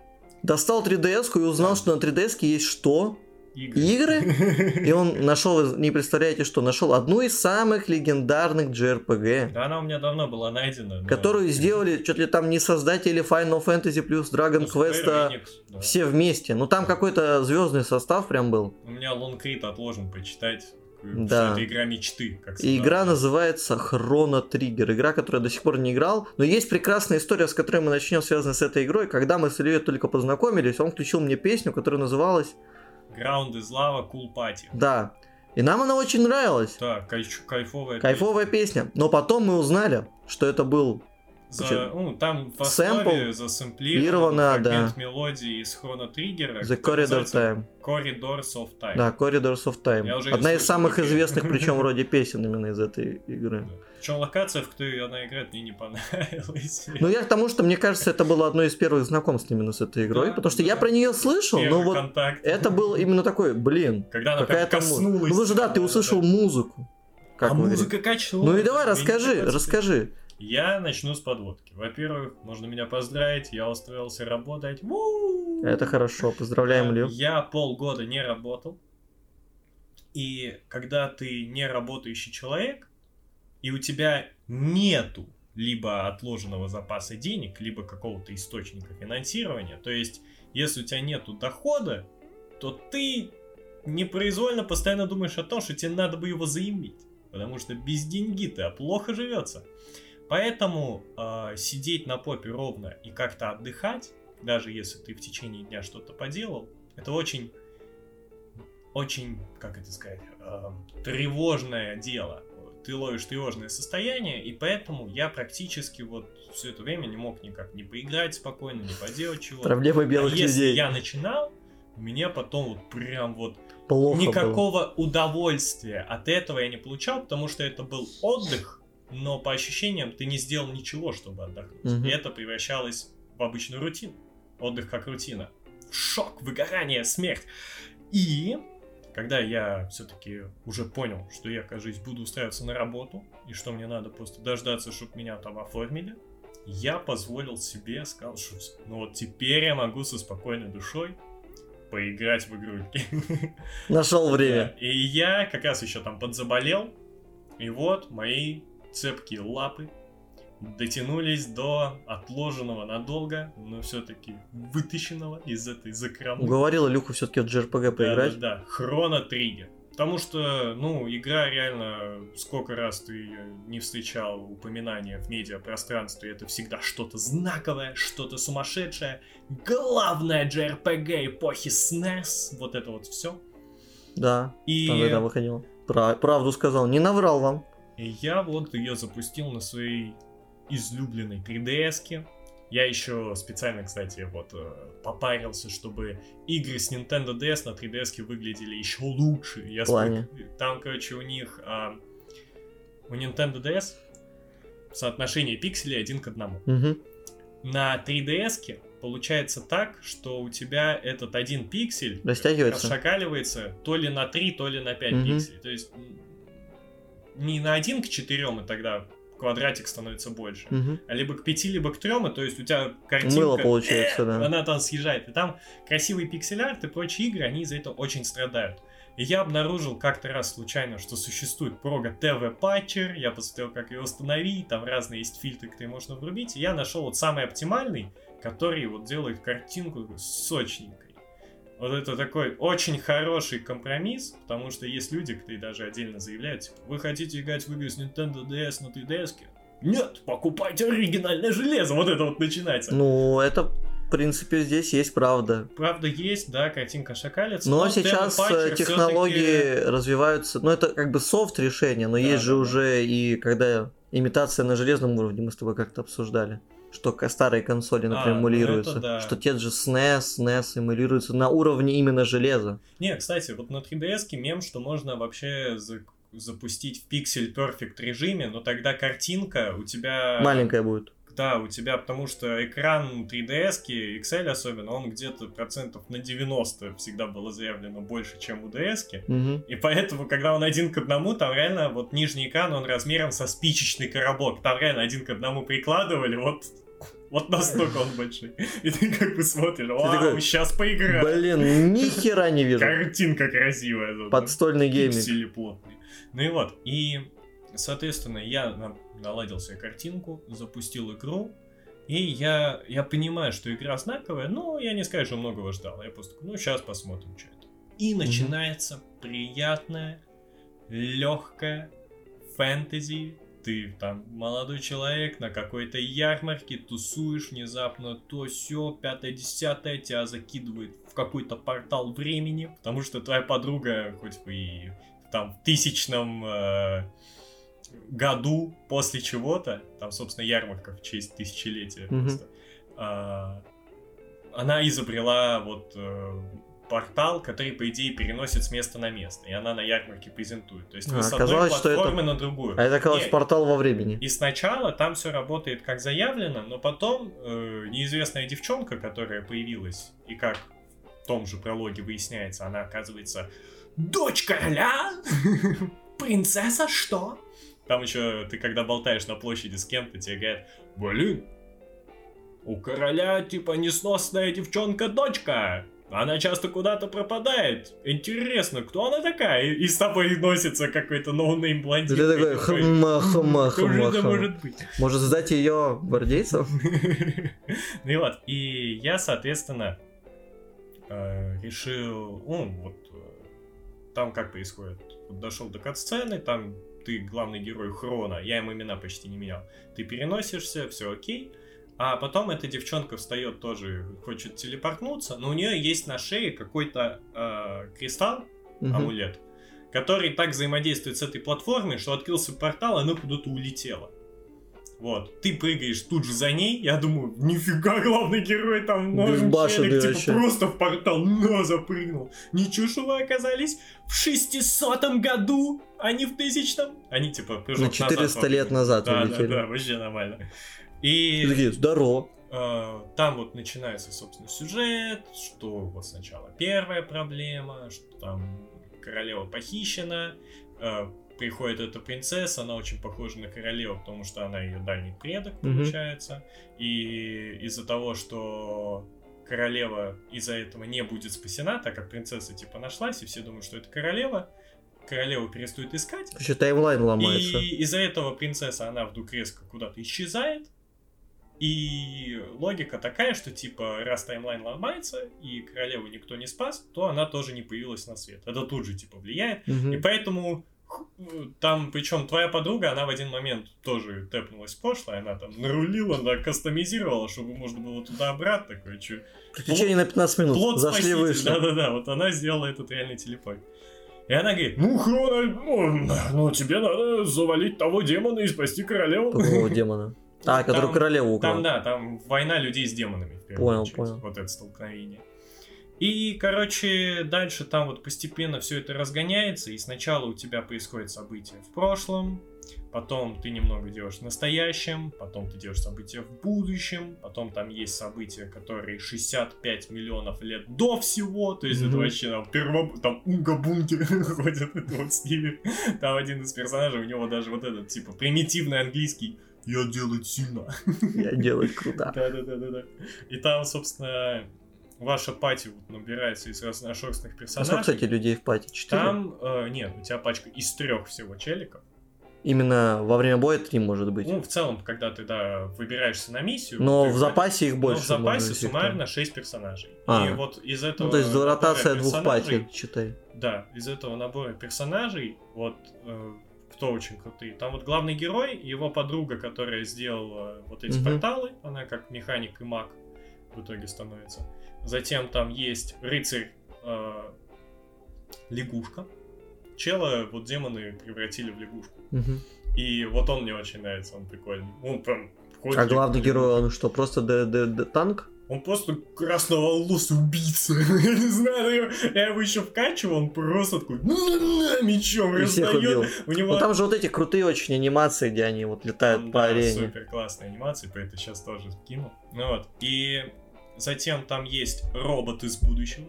Достал 3DS и узнал, что на 3DS есть что? Игры. Игры? (laughs) И он нашел, не представляете что, нашел одну из самых легендарных JRPG. Да она у меня давно была найдена. но- Которую сделали, что ли там не создатели Final Fantasy плюс Dragon Ну, Quest, а да. все вместе. Ну там какой-то звездный состав прям был. У меня Лонкрит отложен почитать. Да. Это игра мечты. Как И игра называется Chrono Trigger. Игра, которую я до сих пор не играл. Но есть прекрасная история, с которой мы начнем, связанная с этой игрой. Когда мы с Ильей только познакомились, он включил мне песню, которая называлась Ground is Lava Cool Party. Да. И нам она очень нравилась. Да, кайч- кайфовая. Кайфовая песня. Но потом мы узнали, что это был За, ну, там в сэмпл основе засэмплированИровано, фрагмент да. мелодии из Хроно Триггера. The Corridor Time. Corridors of Time. Да, Corridors of Time. Я Одна из самых окей. известных, причем (laughs) вроде песен именно из этой игры. Причем локация, в которой она играет, мне не понравилась. Ну, я к тому, что мне кажется, это было одно из первых знакомств именно с этой игрой, Да, потому что я да. про нее слышал, но Первый вот контакт. это был именно такой, блин, Когда она прям какая-то коснулась. Ну, же, да, ты да, услышал да. музыку. Как а музыка качнула. Ну и давай, расскажи, расскажи. Я начну с подводки. Во-первых, можно меня поздравить, я устроился работать. Ву! Это хорошо, поздравляем, Илью. Я полгода не работал. И когда ты не работающий человек, и у тебя нету либо отложенного запаса денег, либо какого-то источника финансирования, то есть если у тебя нету дохода, то ты непроизвольно постоянно думаешь о том, что тебе надо бы его заиметь. Потому что без деньги-то плохо живется. Поэтому э, сидеть на попе ровно и как-то отдыхать, даже если ты в течение дня что-то поделал, это очень, очень, как это сказать, э, тревожное дело. Ты ловишь тревожное состояние, и поэтому я практически вот все это время не мог никак не поиграть спокойно, не поделать чего-то. Проблемы А белых если людей. я начинал, у меня потом вот прям вот Плохо было. никакого удовольствия от этого я не получал, потому что это был отдых, но по ощущениям ты не сделал ничего, чтобы отдохнуть. Мгм. И это превращалось в обычную рутину. Отдых как рутина. Шок, выгорание, смерть. И когда я все-таки уже понял, что я, кажется, буду устраиваться на работу, и что мне надо просто дождаться, чтобы меня там оформили, я позволил себе, сказал, что ну вот теперь я могу со спокойной душой поиграть в игрульки. Нашел время. И я как раз еще там подзаболел, и вот мои цепкие лапы дотянулись до отложенного надолго, но все-таки вытащенного из этой закромы. Уговорил Илюху все-таки в JRPG поиграть. Да, да, да. Хроно Триггер. Потому что, ну, игра реально, сколько раз ты не встречал упоминания в медиапространстве, это всегда что-то знаковое, что-то сумасшедшее. Главное JRPG эпохи SNES, вот это вот все. Да, И там тогда выходил. Пра- Правду сказал, не наврал вам. И я вот ее запустил на своей излюбленной 3DS-ке. Я еще специально, кстати, вот э, попарился, чтобы игры с Nintendo DS на 3DS выглядели еще лучше. Я плане? спок- Там, короче, у них а, у Nintendo DS соотношение пикселей один к одному. Мгм. На 3DS получается так, что у тебя этот один пиксель Растягивается. расшакаливается то ли на 3, то ли на 5 Мгм. пикселей. То есть не на 1 к 4, и тогда квадратик становится больше, а либо к 5, либо к 3, то есть у тебя картинка... Мыло получается, э, да. Она там съезжает. И там красивый пиксель-арт и прочие игры, они из-за этого очень страдают. И я обнаружил как-то раз случайно, что существует прога TV Patcher, я посмотрел, как ее установить, там разные есть фильтры, которые можно врубить, и я нашел вот самый оптимальный, который вот делает картинку сочненькой. Вот это такой очень хороший компромисс, потому что есть люди, которые даже отдельно заявляют, типа, вы хотите играть в игры с Nintendo DS на 3DS? Нет, покупайте оригинальное железо, вот это вот начинается. Ну, это принципе, здесь есть правда. Правда есть, да, картинка шакалец. Но сейчас э, технологии развиваются, ну это как бы софт решение, но Да, есть же да. уже и когда имитация на железном уровне, мы с тобой как-то обсуждали, что старые консоли, например, А, ну эмулируются, да. что те же SNES, NES эмулируются на уровне именно железа. Не, кстати, вот на 3DS мем, что можно вообще за- запустить в Pixel Perfect режиме, но тогда картинка у тебя... Маленькая будет. Да, у тебя, потому что экран 3DS, XL особенно, он где-то процентов на 90 всегда было заявлено больше, чем у DS. Мгм. И поэтому, когда он один к одному, там реально вот нижний экран, он размером со спичечный коробок. Там реально один к одному прикладывали, вот, вот настолько он большой. И ты как бы смотришь, вау, сейчас поиграю. Блин, ни хера не вижу. Картинка красивая. тут, Подстольный да. гейминг. Пиксели плотные. Ну и вот, и, соответственно, я на- наладил себе картинку, запустил игру, и я, я понимаю, что игра знаковая, но я не скажу, что многого ждал. Я просто ну, сейчас посмотрим, что это. И начинается приятная, легкая фэнтези. Ты там молодой человек на какой-то ярмарке, тусуешь внезапно, то все, пятое-десятое тебя закидывает в какой-то портал времени, потому что твоя подруга, хоть бы и там в тысячном э, году после чего-то, там, собственно, ярмарка в честь тысячелетия Мгм. просто, а, она изобрела вот э, портал, который, по идее, переносит с места на место, и она на ярмарке презентует. То есть вы А, с одной что это- платформы на другую. А это оказалось Не, портал во времени. и сначала там все работает как заявлено, но потом э, неизвестная девчонка, которая появилась, и как в том же прологе выясняется, она оказывается дочь короля? Принцесса что? Там еще ты когда болтаешь на площади с кем-то, тебе говорят, блин, у короля типа несносная девчонка-дочка. Она часто куда-то пропадает. Интересно, кто она такая? И, с тобой носится какой-то no-name блондин. ты такой, хма, хма, хма, это может быть? Может сдать ее гвардейцев? (laughs) Ну и вот, и я, соответственно, э, решил, ну, вот, э, там как происходит, дошел до кат-сцены, там ты главный герой Хрона, я ему имена почти не менял, ты переносишься, все окей, а потом эта девчонка встает тоже, хочет телепортнуться, но у нее есть на шее какой-то э, кристалл, Мгм. амулет, который так взаимодействует с этой платформой, что открылся портал, и она куда-то улетела. Вот, ты прыгаешь тут же за ней, я думаю, нифига, главный герой там Безбашенный челик, типа вообще. просто в портал на запрыгнул. Ничего, что вы оказались в 600 году, а не в тысячном. Они типа прыжок На 400 назад лет назад Да, да, улетели. да, вообще нормально. И И такие, здорово. Э, Там вот начинается, собственно, сюжет, что вот сначала первая проблема, что там королева похищена, э, приходит эта принцесса, она очень похожа на королеву, потому что она ее дальний предок, получается, и из-за того, что королева из-за этого не будет спасена, так как принцесса типа нашлась, и все думают, что это королева, королеву перестают искать, Вообще таймлайн ломается. и из-за этого принцесса, она вдруг резко куда-то исчезает. И логика такая, что типа, раз таймлайн ломается, и королеву никто не спас, то она тоже не появилась на свет. Это тут же типа влияет. И Мгм. поэтому э, там, причем твоя подруга, она в один момент тоже тэпнулась в прошлое, она там нарулила, она кастомизировала, чтобы можно было туда-обратно, такое, чё. Приключения на 15 минут. Плод Зашли, вышли. Да-да-да, вот она сделала этот реальный телепорт. И она говорит, ну, Хрона, ну, ну, тебе надо завалить того демона и спасти королеву. Какого демона? А, который Там- королеву украл. Там, да, там война людей с демонами. Понял, очередь. понял. Вот это столкновение. И, короче, дальше там вот постепенно все это разгоняется, и сначала у тебя происходит событие в прошлом, потом ты немного делаешь в настоящем, потом ты делаешь события в будущем, потом там есть события, которые 65 миллионов лет до всего, то есть это Мгм. вообще там перво... там Унга-Бункер (laughs) ходит это вот с ними. Там один из персонажей, у него даже вот этот, типа, примитивный английский «Я делать сильно». Я делать круто. Да-да-да-да-да. И там, собственно, ваша пати вот набирается из разношерстных А персонажей. сколько, кстати, людей в пати? Четыре? Там, э, нет, у тебя пачка из трех всего челиков. Именно во время боя три может быть. Ну, в целом, когда ты, да, выбираешься на миссию... Но в запасе их но больше. в запасе суммарно 6 персонажей. А. И вот из этого... Ну, то есть ротация двух пати, читай. Да, из этого набора персонажей, вот э, кто очень крутые. Там вот главный герой, его подруга, которая сделала вот эти Мгм. порталы, она как механик и маг. в итоге становится. Затем там есть рыцарь э, лягушка. Чела вот демоны превратили в лягушку. Мгм. И вот он мне очень нравится, он прикольный. Он прям А главный герой, он что, просто д- д- д- танк? Он просто красноволосый убийца. (laughs) Я не знаю, я его еще вкачивал, он просто такой мечом раздает. У него Ну там же вот эти крутые очень анимации, где они вот летают по арене. супер классная анимация, про это сейчас тоже кину. Ну вот. И затем там есть робот из будущего.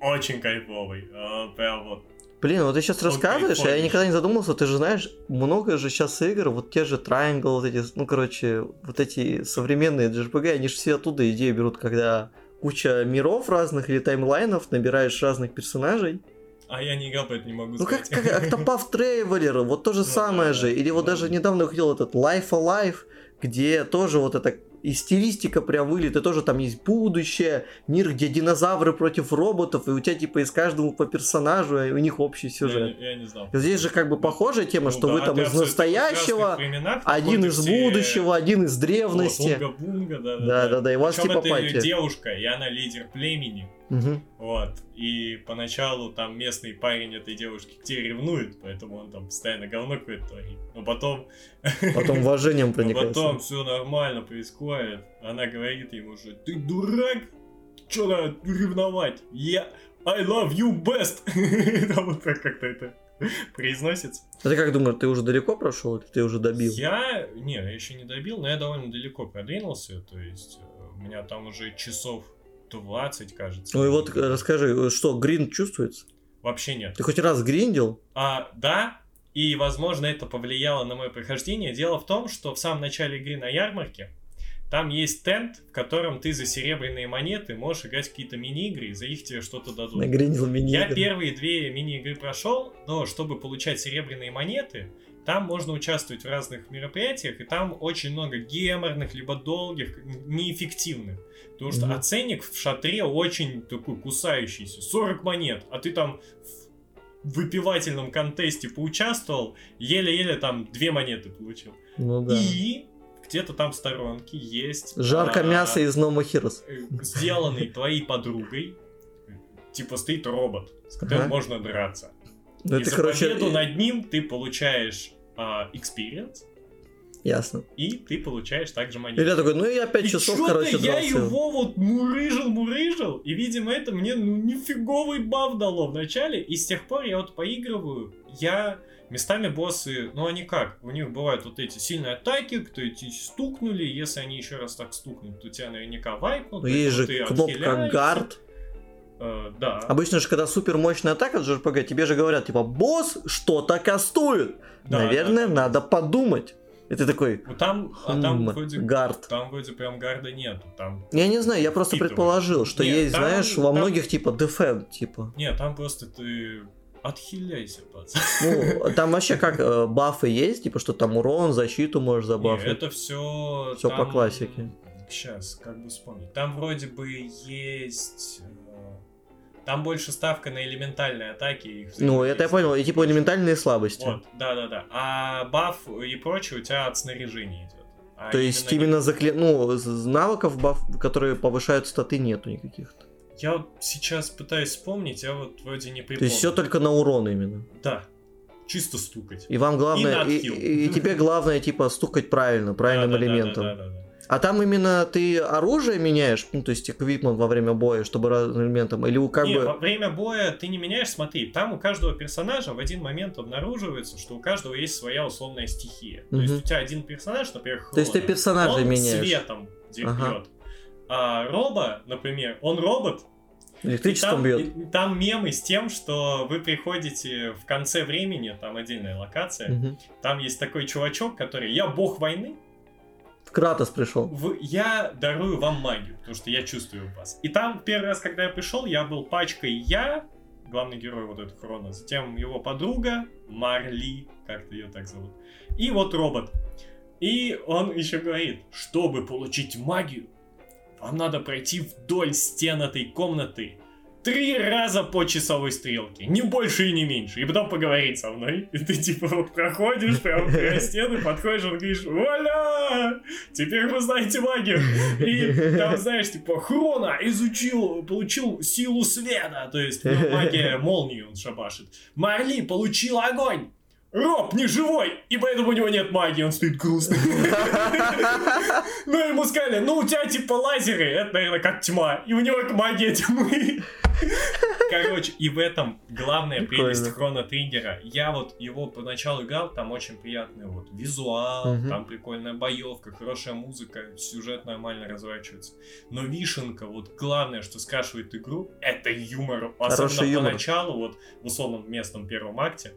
Очень кайфовый. А, Прям вот. Блин, вот ты сейчас Он рассказываешь, а я никогда не задумался, ты же знаешь, много же сейчас игр, вот те же Triangle, вот эти, ну, короче, вот эти современные JRPG, они же все оттуда идею берут, когда куча миров разных или таймлайнов, набираешь разных персонажей. А я не играл, поэтому не могу Ну, как, сказать. как Octopath Traveler, вот то же Ну, самое да, же. да. Или вот даже недавно увидел этот Life Alive, где тоже вот это и стилистика прям вылет, и тоже там есть будущее, мир, где динозавры против роботов, и у тебя типа из каждого по персонажу, и у них общий Я сюжет. не- Я не знал. И здесь же как бы похожая тема, Ну что да, вы там из настоящего, один из все- будущего, один из древности. Унга-бунга, да, Да, да, да, и у вас типа это пати. девушка, и она лидер племени. Мгм. Вот. И поначалу там местный парень этой девушки к тебе ревнует, поэтому он там постоянно говно какое-то творит. Но потом... (laughs) Потом уважением Но проникается. потом все нормально происходит. Она говорит ему же, ты дурак? Че надо ревновать? Я... I love you best! (laughs) Там вот так как-то это произносится. А ты как думаешь, ты уже далеко прошел, или ты уже добил? Я... Не, я еще не добил, но я довольно далеко продвинулся. То есть э, у меня там уже часов 20, кажется. Ну и вот э, расскажи, что, гринд чувствуется? Вообще нет. Ты хоть раз гриндил? А, да, и, возможно, это повлияло на мое прохождение. Дело в том, что в самом начале игры на ярмарке там есть тент, в котором ты за серебряные монеты можешь играть какие-то мини-игры, и за их тебе что-то дадут. Нагриндил мини Я первые две мини-игры прошел, но чтобы получать серебряные монеты, там можно участвовать в разных мероприятиях, и там очень много геморных, либо долгих, неэффективных. Потому что Мгм. оценник в шатре очень такой кусающийся. 40 монет, а ты там в выпивательном контесте поучаствовал, еле-еле там две монеты получил. Ну да. И где-то там в сторонке есть... Жарко а, мясо из More Heroes. э, сделанный твоей подругой, типа стоит робот, с которым Ага. можно драться. Ну и это, за короче, победу э, над ним ты получаешь а, experience, ясно. и ты получаешь также монеты. Или я такой, ну я 5 И часов, короче, я дрался. его вот мурыжил, мурыжил, и, видимо, это мне ну нифиговый баф дало в начале, и с тех пор я вот поигрываю, я... Местами боссы, ну они как? У них бывают вот эти сильные атаки, кто эти стукнули, если они еще раз так стукнут, то тебя наверняка вайпнут. Ну, есть же кнопка гард. Э, да. Обычно же, когда супер мощная атака в JRPG, тебе же говорят, типа, босс что-то кастует. Да, Наверное, да, да. надо подумать. И ты такой, Ну, там, а там хм, вроде, гард. там вроде прям гарда нету. Там, Я не знаю, я просто Впитывает. предположил, что Нет, есть, там- знаешь, во там- многих, типа, defend, типа. не, там просто ты отхиляйся, пацан. Ну, там вообще как, э, бафы есть, типа, что там урон, защиту можешь Не, забафить. это все... Всё по классике. Сейчас, как бы вспомнить. Там вроде бы есть... Там больше ставка на элементальные атаки. и их Ну, это я понял, и типа элементальные слабости. Вот, да-да-да. А баф и прочее у тебя от снаряжения идет. А То есть именно закле... ну, навыков, баф, которые повышают статы, нету никаких. Я вот сейчас пытаюсь вспомнить, я вот вроде не припомню. То есть все только на урон именно. Да. Чисто стукать. И вам главное, И и, и- тебе главное, типа, стукать правильно, правильным Да-да-да-да-да-да. элементом. А там именно ты оружие меняешь, ну, то есть эквипмент во время боя, чтобы разным элементом, или у как Не, бы... во время боя ты не меняешь, смотри, там у каждого персонажа в один момент обнаруживается, что у каждого есть своя условная стихия. То есть у тебя один персонаж, например, То есть ты Хрона, он меняешь. светом бьет. Ага. А Роба, например, он робот, и Электричеством там, бьет. и там мемы с тем, что вы приходите в конце времени, там отдельная локация, Мгм. там есть такой чувачок, который, я бог войны, Кратос пришел. в- я дарую вам магию, потому что я чувствую вас. И там первый раз, когда я пришел, я был пачкой я, главный герой вот этот Хрона, затем его подруга Марли, как-то ее так зовут, и вот робот. И он еще говорит, чтобы получить магию, вам надо пройти вдоль стен этой комнаты три раза по часовой стрелке, не больше и не меньше, и потом поговорить со мной. И ты типа вот проходишь прям по стены, подходишь, он говоришь, вуаля, теперь вы знаете магию. И там, знаешь, типа, Хрона изучил, получил силу света, то есть ну, магия молнии он шабашит. Марли получил огонь. Роб не живой, и поэтому у него нет магии, он стоит грустный. (laughs) Ну, ему сказали, ну, у тебя типа лазеры, это, наверное, как тьма, и у него магия тьмы. Короче, и в этом главная прелесть Хроно Триггера. Я вот его поначалу играл, там очень приятный вот визуал, там прикольная боевка, хорошая музыка, сюжет нормально разворачивается. Но вишенка, вот главное, что скрашивает игру, это юмор. Особенно поначалу, вот в условном местном первом акте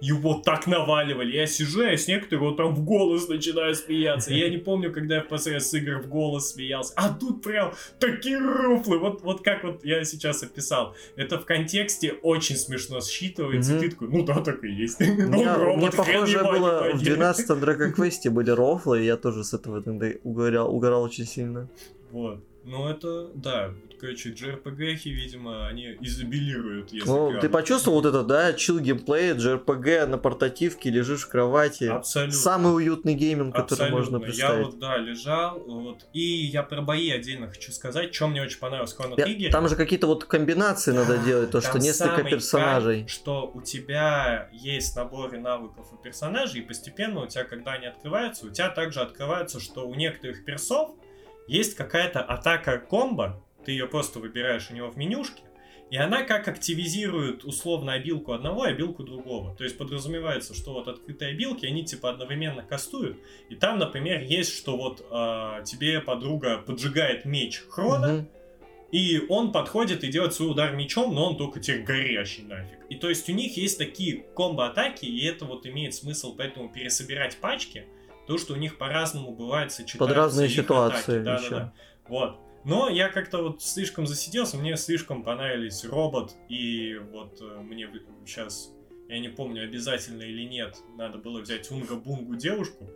его так наваливали. Я сижу, я с некоторых там в голос начинаю смеяться. Я не помню, когда я в последний раз с игр в голос смеялся. А тут прям такие руфлы. Вот, вот как вот я сейчас описал. Это в контексте очень смешно считывается. Mm-hmm. Ты такой, ну да, так и есть. Мне, ну, мне похоже было в 12-м Dragon Quest были рофлы, и я тоже с этого иногда угорал, угорал очень сильно. Вот. Ну, это, да, короче, JRPG, видимо, они изобилируют. Если ну, ты почувствовал вот это, да, чил геймплей, JRPG на портативке, лежишь в кровати. Абсолютно. Самый уютный гейминг, который Абсолютно. можно представить. Я вот, да, лежал, вот, и я про бои отдельно хочу сказать, что мне очень понравилось Chrono Trigger. Там же какие-то вот комбинации надо делать, то, что несколько персонажей. Кайф, что у тебя есть наборы навыков у персонажей, и постепенно у тебя, когда они открываются, у тебя также открывается, что у некоторых персов есть какая-то атака комбо, ты ее просто выбираешь у него в менюшке, и она как активизирует условно обилку одного и обилку другого. То есть подразумевается, что вот открытые обилки, они типа одновременно кастуют. И там, например, есть, что вот э, тебе подруга поджигает меч Хрона, угу. и он подходит и делает свой удар мечом, но он только теперь горящий нафиг. И то есть у них есть такие комбо-атаки, и это вот имеет смысл поэтому пересобирать пачки, то, что у них по-разному бывает сочетаться Под разные ситуации атаки. Да, да, да. Вот. Но я как-то вот слишком засиделся, мне слишком понравились робот, и вот э, мне сейчас, я не помню, обязательно или нет, надо было взять Унга-Бунгу девушку,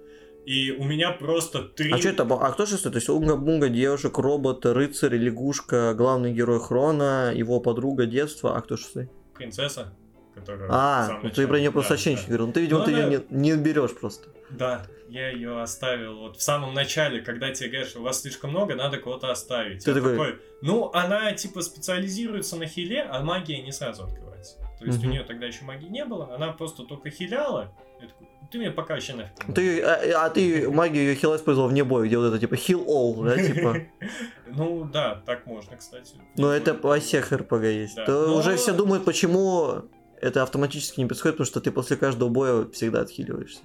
и у меня просто три... А что это было? А кто же это? То есть Унга-Бунга, девушек, робот, рыцарь, лягушка, главный герой Хрона, его подруга детства, а кто же Принцесса, которая... А, ну ты про нее просто да, вообще да. ничего не говорил. Ну ты, видимо, Но ты она... ее не, не берешь просто. Да, я ее оставил вот в самом начале, когда тебе говорят, что у вас слишком много, надо кого-то оставить. Ты я такой... такой, ну, она типа специализируется на хиле, а магия не сразу открывается. То есть угу. у нее тогда еще магии не было, она просто только хиляла. Я такой, ты мне пока вообще нафиг. Ты, а, а ты магию ее хила использовал вне боя, где вот это типа heal all, да, (laughs) типа? Ну да, так можно, кстати. Но это во всех РПГ есть. То уже все думают, почему это автоматически не происходит, потому что ты после каждого боя всегда отхиливаешься.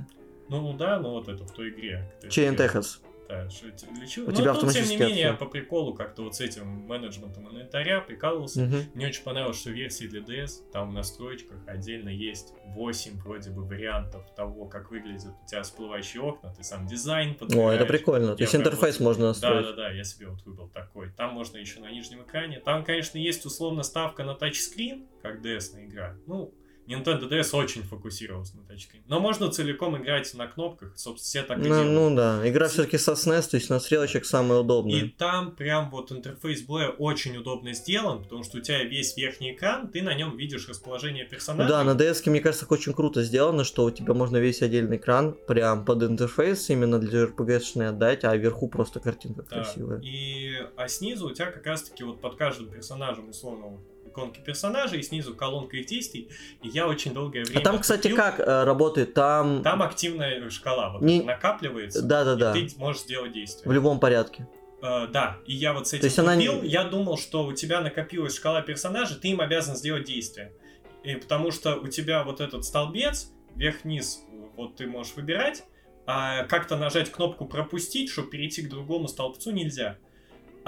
Ну да, ну вот это в той игре. Chain Техас. Да, что для чего? У ну, тебя тут, тем не менее, по приколу как-то вот с этим менеджментом инвентаря прикалывался. Угу. Мне очень понравилось, что версии для DS там в настройках отдельно есть 8 вроде бы вариантов того, как выглядят у тебя всплывающие окна. Ты сам дизайн подбираешь. О, это прикольно. То есть интерфейс вот, можно настроить. Да-да-да, я себе вот выбрал такой. Там можно еще на нижнем экране. Там, конечно, есть условно ставка на тачскрин, как DS-ная игра. Ну, Nintendo DS очень фокусировался на тачскрине. Но можно целиком играть на кнопках, собственно, все так и ну, делают. Ну да, игра все-таки со SNES, то есть на стрелочек самая удобная. И там прям вот интерфейс боя очень удобно сделан, потому что у тебя весь верхний экран, ты на нем видишь расположение персонажа. Да, на DS, мне кажется, очень круто сделано, что у тебя можно весь отдельный экран прям под интерфейс именно для RPG отдать, а вверху просто картинка да. красивая. И, а снизу у тебя как раз-таки вот под каждым персонажем условно иконки персонажей, и снизу колонка их действий. И я очень долгое время... А там, кстати, купил... как э, работает? Там... Там активная шкала вот Не... накапливается, да, да, и да. ты можешь сделать действие. В любом порядке. Uh, да, и я вот с этим купил, она... я думал, что у тебя накопилась шкала персонажей, ты им обязан сделать действие. И потому что у тебя вот этот столбец, вверх-вниз, вот ты можешь выбирать, а как-то нажать кнопку пропустить, чтобы перейти к другому столбцу нельзя.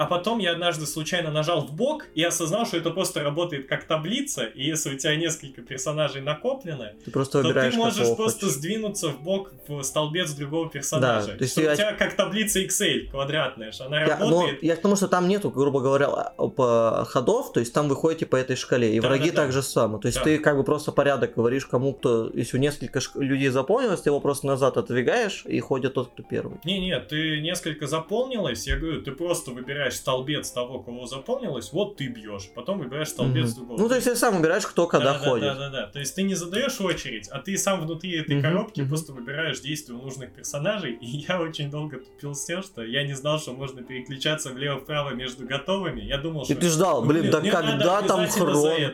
А потом я однажды случайно нажал в бок и осознал, что это просто работает как таблица, и если у тебя несколько персонажей накоплены, ты просто то ты можешь просто хочешь. сдвинуться в бок в столбец другого персонажа. Да, то есть я... у тебя как таблица Excel квадратная, что она я, работает. Но я к тому, что там нету, грубо говоря, по ходов, то есть там вы ходите по этой шкале, и да, враги да, так да. же само. То есть да. ты как бы просто порядок говоришь кому, кто, если у несколько людей заполнилось, ты его просто назад отодвигаешь, и ходит тот, кто первый. Не-не, ты несколько заполнилось, я говорю, ты просто выбираешь выбираешь столбец того, кого заполнилось, вот ты бьешь. Потом выбираешь столбец Мгм. другого. Ну, то есть ты сам выбираешь, кто когда да, да, ходит. Да, да, да. То есть ты не задаешь очередь, а ты сам внутри этой Мгм, коробки мгм. просто выбираешь действия нужных персонажей. И я очень долго тупил с тем, что я не знал, что можно переключаться влево-вправо между готовыми. Я думал, И что... ты ждал, ну, блин, да когда там хрон?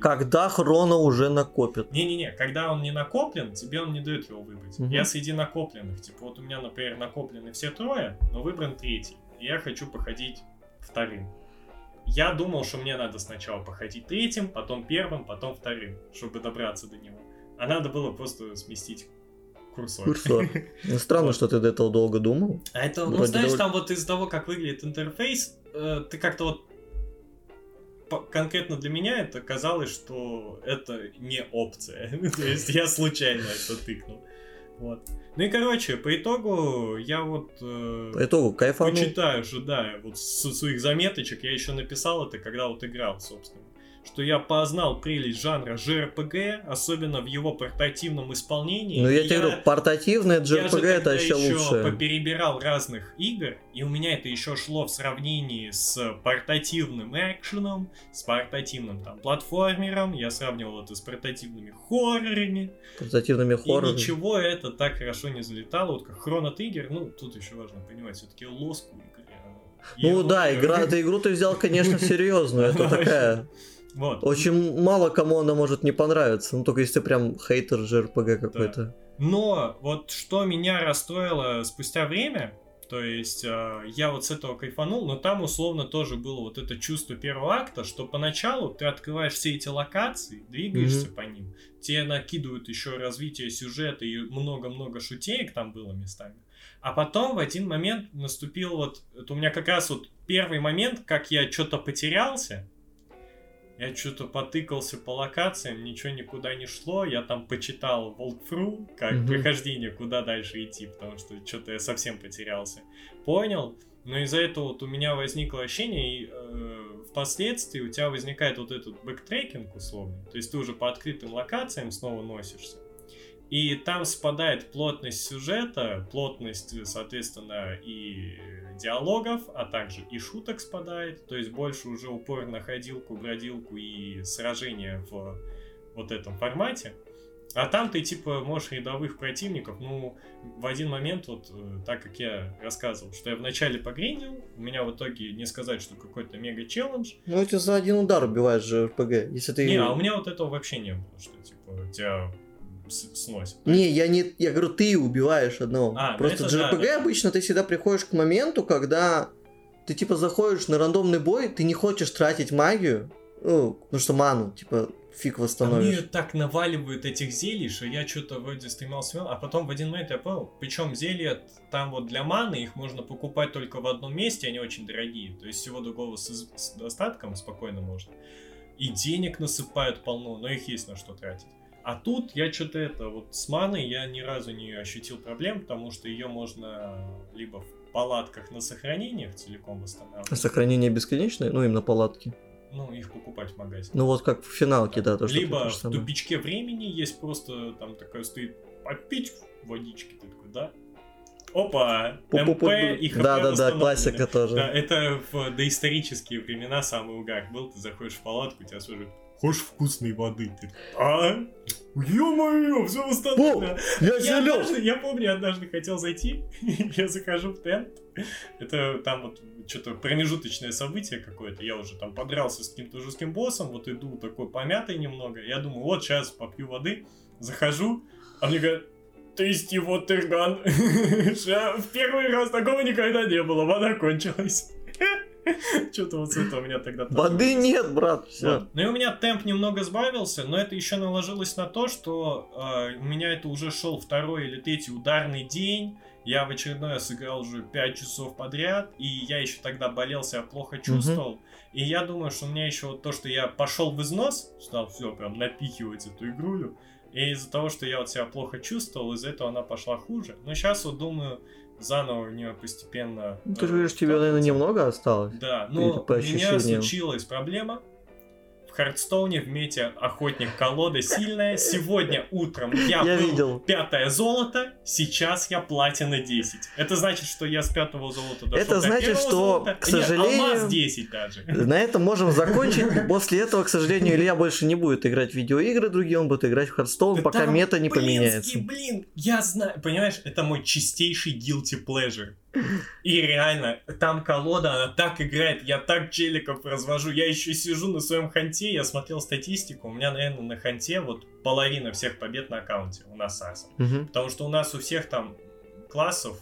Когда хрона уже накопит? Не-не-не, когда он не накоплен, тебе он не дает его выбрать. Мгм. Я среди накопленных. Типа вот у меня, например, накоплены все трое, но выбран третий. Я хочу походить вторым. Я думал, что мне надо сначала походить третьим, потом первым, потом вторым, чтобы добраться до него. А надо было просто сместить курсор. Курсор. (laughs) Ну, странно, что ты до этого долго думал. А это, ну, Вроде знаешь, довольно- там вот из-за того, как выглядит интерфейс, э, ты как-то вот конкретно для меня это казалось, что это не опция. (laughs) То есть я случайно это тыкнул. Вот. Ну и короче, по итогу я вот э, По итогу кайфанул. почитаю же, да, вот со своих заметочек я еще написал это, когда вот играл, собственно. Что я познал прелесть жанра JRPG, особенно в его портативном исполнении. Ну, я И тебе говорю, портативный я же JRPG это тогда еще лучше. поперебирал разных игр, и у меня это еще шло в сравнении с портативным экшеном, с портативным там платформером, я сравнивал это с портативными хоррорами, Портативными и хоррорами. ничего это так хорошо не залетало, вот как Chrono Trigger, ну, тут еще важно понимать, все-таки лоску игры. Ну Его- да, игра, (laughs) ты игру ты взял, конечно, серьезную. Это такая. Вот. Очень мало кому она может не понравиться. Ну только если прям хейтер JRPG какой-то. Но вот что меня расстроило спустя время, то есть э, я вот с этого кайфанул, но там условно тоже было вот это чувство первого акта, что поначалу ты открываешь все эти локации, двигаешься Мгм. по ним, тебе накидывают еще развитие сюжета и много-много шутеек там было местами. А потом в один момент наступил вот, это у меня как раз вот первый момент, как я что-то потерялся, я что-то потыкался по локациям, ничего никуда не шло. Я там почитал walkthrough, как Мгм. прохождение, куда дальше идти, потому что что-то я совсем потерялся. Понял, но из-за этого вот у меня возникло ощущение, и э, впоследствии у тебя возникает вот этот backtracking условный. То есть ты уже по открытым локациям снова носишься. И там спадает плотность сюжета, плотность, соответственно, и диалогов, а также и шуток спадает. То есть больше уже упор на ходилку, бродилку и сражения в вот этом формате. А там ты, типа, можешь рядовых противников, ну, в один момент, вот, э, так как я рассказывал, что я вначале погриндил, у меня в итоге не сказать, что какой-то мега-челлендж, Ну эти за один удар убиваешь JRPG. Если ты... не, а у меня вот этого вообще не было, что типа тебя с- сносит. Не, я не, я говорю, ты убиваешь одного. А, ну Просто это да, JRPG да. обычно ты всегда приходишь к моменту, когда ты типа заходишь на рандомный бой, ты не хочешь тратить магию, ну, потому что ману, типа, фиг А восстановишь. мне так наваливают этих зелий, что я что-то вроде стремал а потом в один момент я понял, причем зелья там вот для маны, их можно покупать только в одном месте, они очень дорогие, то есть всего другого с, с достатком спокойно можно. И денег насыпают полно, но их есть на что тратить. А тут я что-то это, вот с маной я ни разу не ощутил проблем, потому что ее можно либо в палатках на сохранениях целиком восстанавливать, Сохранение бесконечное, ну, именно палатки. ну, их покупать в магазине. Ну, вот как в финалке, да, то, что Либо в тупичке времени есть просто там такая стоит попить водички, ты такой, да? Опа, МП и ХП Да, да, да, классика тоже. Да, это в доисторические времена самый угар был, ты заходишь в палатку, тебя слушают, хочешь вкусной воды? Ты, а? Ё-моё, все восстановлено. Я Я, однажды, я помню, я однажды хотел зайти, (laughs) я захожу в тент, это там вот что-то промежуточное событие какое-то, я уже там подрался с каким-то жестким боссом, вот иду такой помятый немного, я думаю, вот сейчас попью воды, захожу, а мне говорят, water gun. Ша, В первый раз такого никогда не было, вода кончилась. (laughs) (laughs) Что-то вот с этого у меня тогда... Воды нет, брат, все. Вот. Ну и у меня темп немного сбавился, но это еще наложилось на то, что э, у меня это уже шел второй или третий ударный день. Я в очередной раз играл уже 5 часов подряд, и я еще тогда болел, себя плохо чувствовал. И я думаю, что у меня еще вот то, что я пошел в износ, стал все прям напихивать эту игрулю. И из-за того, что я вот себя плохо чувствовал, из-за этого она пошла хуже. Но сейчас вот думаю, заново в нее постепенно... Ну, ты же э, говоришь, тебе, наверное, немного осталось. Да, но у меня случилась проблема. Hearthstone е в мете охотник колода сильная. Сегодня утром я, Я был видел. пятое золото, сейчас я платина 10. Это значит, что я с пятого золота дошел Это до значит, что, золота. к Нет, сожалению, алмаз 10 даже. На этом можем закончить. (laughs) После этого, к сожалению, Илья больше не будет играть в видеоигры другие, он будет играть в Hearthstone, Да пока там, мета не блинский, поменяется. блин, я знаю, понимаешь, это мой чистейший guilty pleasure. И реально, там колода, она так играет, я так челиков развожу, я еще сижу на своем ханте, я смотрел статистику, у меня, наверное, на ханте вот половина всех побед на аккаунте у нас с Арсом. Мгм. Потому что у нас у всех там классов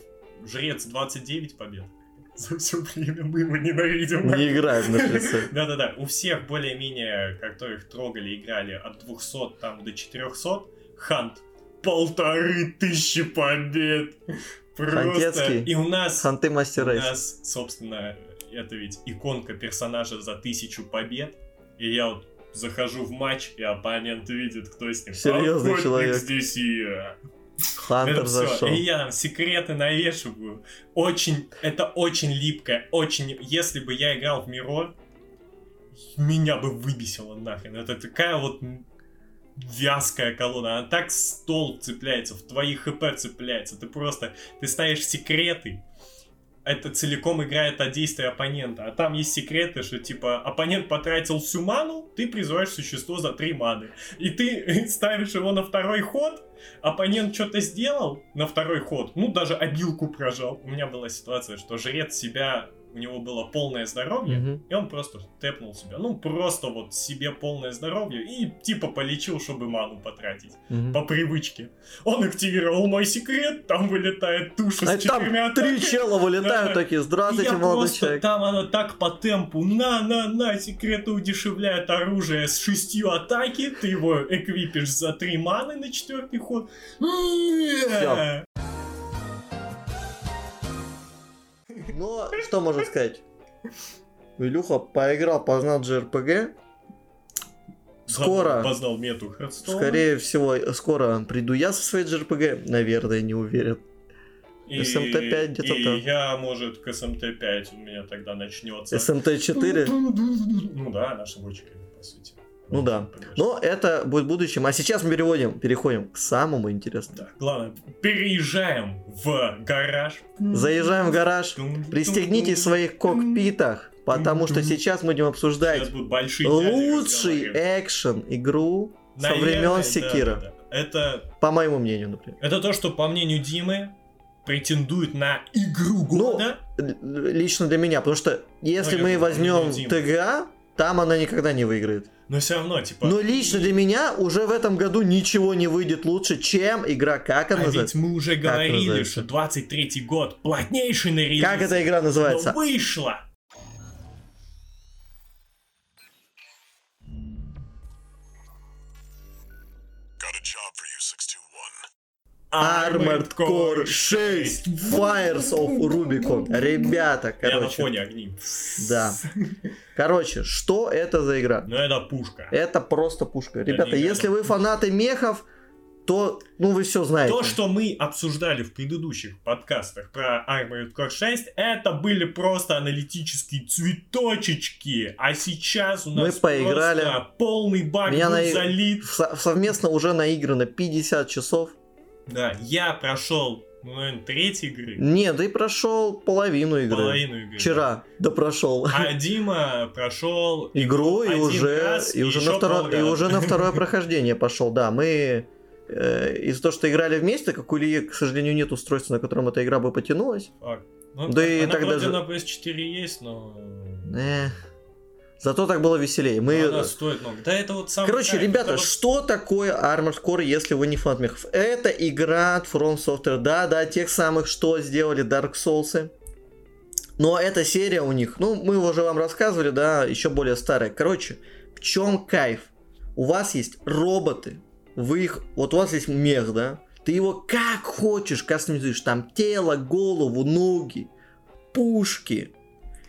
жрец 29 побед. (laughs) За все время мы его ненавидим. Не играет на жреце. (laughs) Да-да-да, у всех более-менее, которых трогали, играли от 200 там до 400, Хант полторы тысячи побед. (laughs) Просто. Хантецкий. И у нас, Ханты у Мастер Рейс. нас, собственно, это ведь иконка персонажа за тысячу побед. И я вот захожу в матч, и оппонент видит, кто с ним. Серьезный человек. здесь и я. Хантер Это зашел. И я там секреты навешиваю. Очень, это очень липкое, очень... Если бы я играл в Мирор, меня бы выбесило нахрен. Это такая вот вязкая колонна. Она так стол цепляется, в твои хп цепляется. Ты просто... Ты ставишь секреты, это целиком играет от действия оппонента. А там есть секреты, что типа оппонент потратил всю ману, ты призываешь существо за три маны. И ты (laughs) ставишь его на второй ход, оппонент что-то сделал на второй ход, ну даже обилку прожал. У меня была ситуация, что жрец себя, у него было полное здоровье, Мгм. и он просто тэпнул себя. Ну просто вот себе полное здоровье и типа полечил, чтобы ману потратить. Мгм. По привычке. Он активировал мой секрет, там вылетает туша А с четырьмя там три чела вылетают Да. такие, здравствуйте, я молодой просто, человек. там она так по темпу, на-на-на, секреты удешевляют оружие с шестью атаки, ты его эквипишь за три маны на четвертый ход. Всё. Но что можно сказать? Илюха поиграл, познал JRPG. Скоро, Познал мету Хардстоуна. скорее всего, скоро приду я со своей JRPG. Наверное, не уверен. И- SMT5 где-то И там. я, может, к SMT5 у меня тогда начнется. SMT4. Ну да, наши бочки, по сути. Ну да. Но это будет в будущем. А сейчас мы переводим, переходим к самому интересному. Да, главное, переезжаем в гараж. Заезжаем в гараж. Пристегнитесь в своих кокпитах, потому что сейчас мы будем обсуждать лучший экшен игру со времен да, Секира. да, да. Это, По моему мнению, например. это то, что, по мнению Димы, претендует на игру Ну, года. Л- Лично для меня, потому что если Ну, мы возьмем. ТГА, там она никогда не выиграет. но все равно, типа... Но лично для меня уже в этом году ничего не выйдет лучше, чем игра, как она А ведь называется? мы уже говорили, называется? что 23-й год плотнейший на релиз. Как эта игра называется? Но вышла. Armored Core 6 Fires of Rubicon. (laughs) Ребята, Я на короче. фоне огни. Да. Короче, что это за игра? Ну это пушка. Это просто пушка. Ребята, если вы фанаты мехов, то, ну, вы все знаете. То, что мы обсуждали в предыдущих подкастах про Armored Core 6, это были просто аналитические цветочечки. А сейчас у Мы нас поиграли. просто полный баг Меня на- залит. Со- совместно уже наиграно 50 часов. Да, я прошел, ну, наверное, треть игры. Нет, ты прошел половину игры. Половину игры. Вчера, да прошел. А Дима прошел (laughs) Игру и уже, раз, и, уже на второе, и уже на второе (laughs) прохождение пошел. Да, мы э, из-за того, что играли вместе, как у Ильи, к сожалению, нет устройства, на котором эта игра бы потянулась. Фак. Ну, Да и вроде даже- на PS4 есть, но... Э, Зато так было веселее. Мы... она стоит много. Да это вот сам Короче, кайф, ребята, это что такое Armored Core, если вы не фанат мехов? Это игра от From Software, да-да, тех самых, что сделали Dark Souls. Но эта серия у них, ну, мы уже вам рассказывали, да, еще более старая. Короче, в чем кайф? У вас есть роботы, вы их, вот у вас есть мех, да, ты его как хочешь кастомизуешь, там тело, голову, ноги, пушки,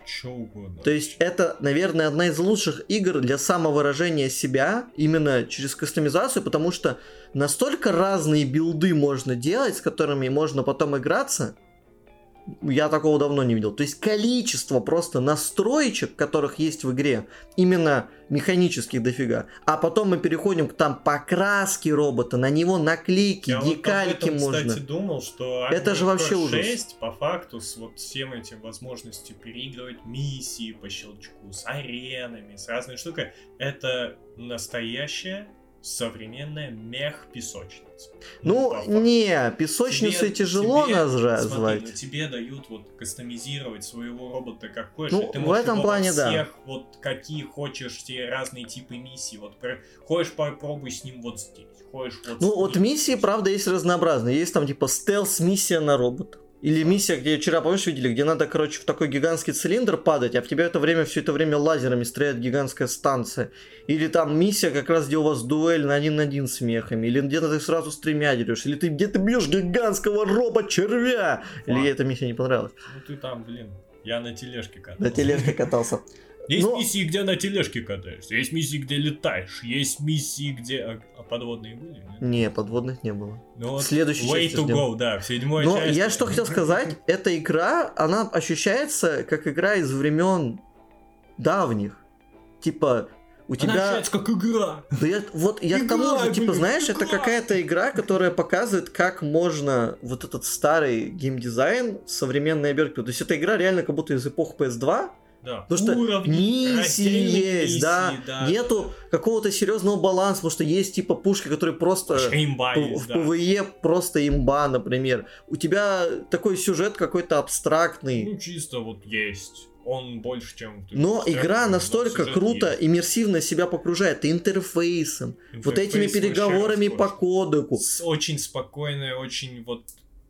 Чё угодно. то есть это, наверное, одна из лучших игр для самовыражения себя именно через кастомизацию, потому что настолько разные билды можно делать, с которыми можно потом играться. Я такого давно не видел. То есть количество просто настроечек, которых есть в игре, именно механических дофига. А потом мы переходим к там покраске робота, на него наклейки, Я вот декальки этом, можно. кстати, думал, что Это же вообще Cross ужас. 6, по факту, с вот всем этим возможностью переигрывать миссии по щелчку, с аренами, с разной штукой, это настоящая современная мех-песочница. Ну, факту. не, песочницей Тебе- тяжело тебе- назвать. Смотри, ну тебе дают вот кастомизировать своего робота как хочешь. Ну, ты в этом плане да. всех вот какие хочешь, те разные типы миссий. Вот про- хочешь попробуй с ним вот здесь. Хочешь вот Ну, вот миссии, здесь. правда, есть разнообразные. Есть там типа стелс-миссия на робота. Или миссия, где вчера, помнишь, видели, где надо, короче, в такой гигантский цилиндр падать, а в тебя это время все это время лазерами стреляет гигантская станция. Или там миссия, как раз где у вас дуэль на один на один с мехами. Или где-то ты сразу с тремя дерешь. Или ты где-то бьешь гигантского робот-червя. Или ей эта миссия не понравилась. Ну ты там, блин, я на тележке катался. На тележке катался. Есть Ну- миссии, где на тележке катаешься, есть миссии, где летаешь, есть миссии, где... А, а подводные были? нет? Не, подводных не было. Ну вот Следующей Way to go, да, в седьмой Но части. я что хотел сказать, (laughs) эта игра, она ощущается как игра из времен давних. Типа, у Она тебя... ощущается как игра. Да я, вот я к тому Игра, же, типа, знаешь, это игра. какая-то игра, которая показывает, как можно вот этот старый геймдизайн в современной обертке. То есть эта игра реально как будто из эпох PS2, Да. Потому что Уровни, миссии есть, да, миссии, нету какого-то серьезного баланса, потому что есть типа пушки, которые просто... Имба в да. PvE просто имба, например. У тебя такой сюжет какой-то абстрактный. Ну, чисто вот есть. Он больше, чем... Но игра но настолько сюжет круто, есть. иммерсивно себя погружает интерфейсом, вот этими Интерфейс переговорами по кодеку. С- Очень спокойная, очень вот...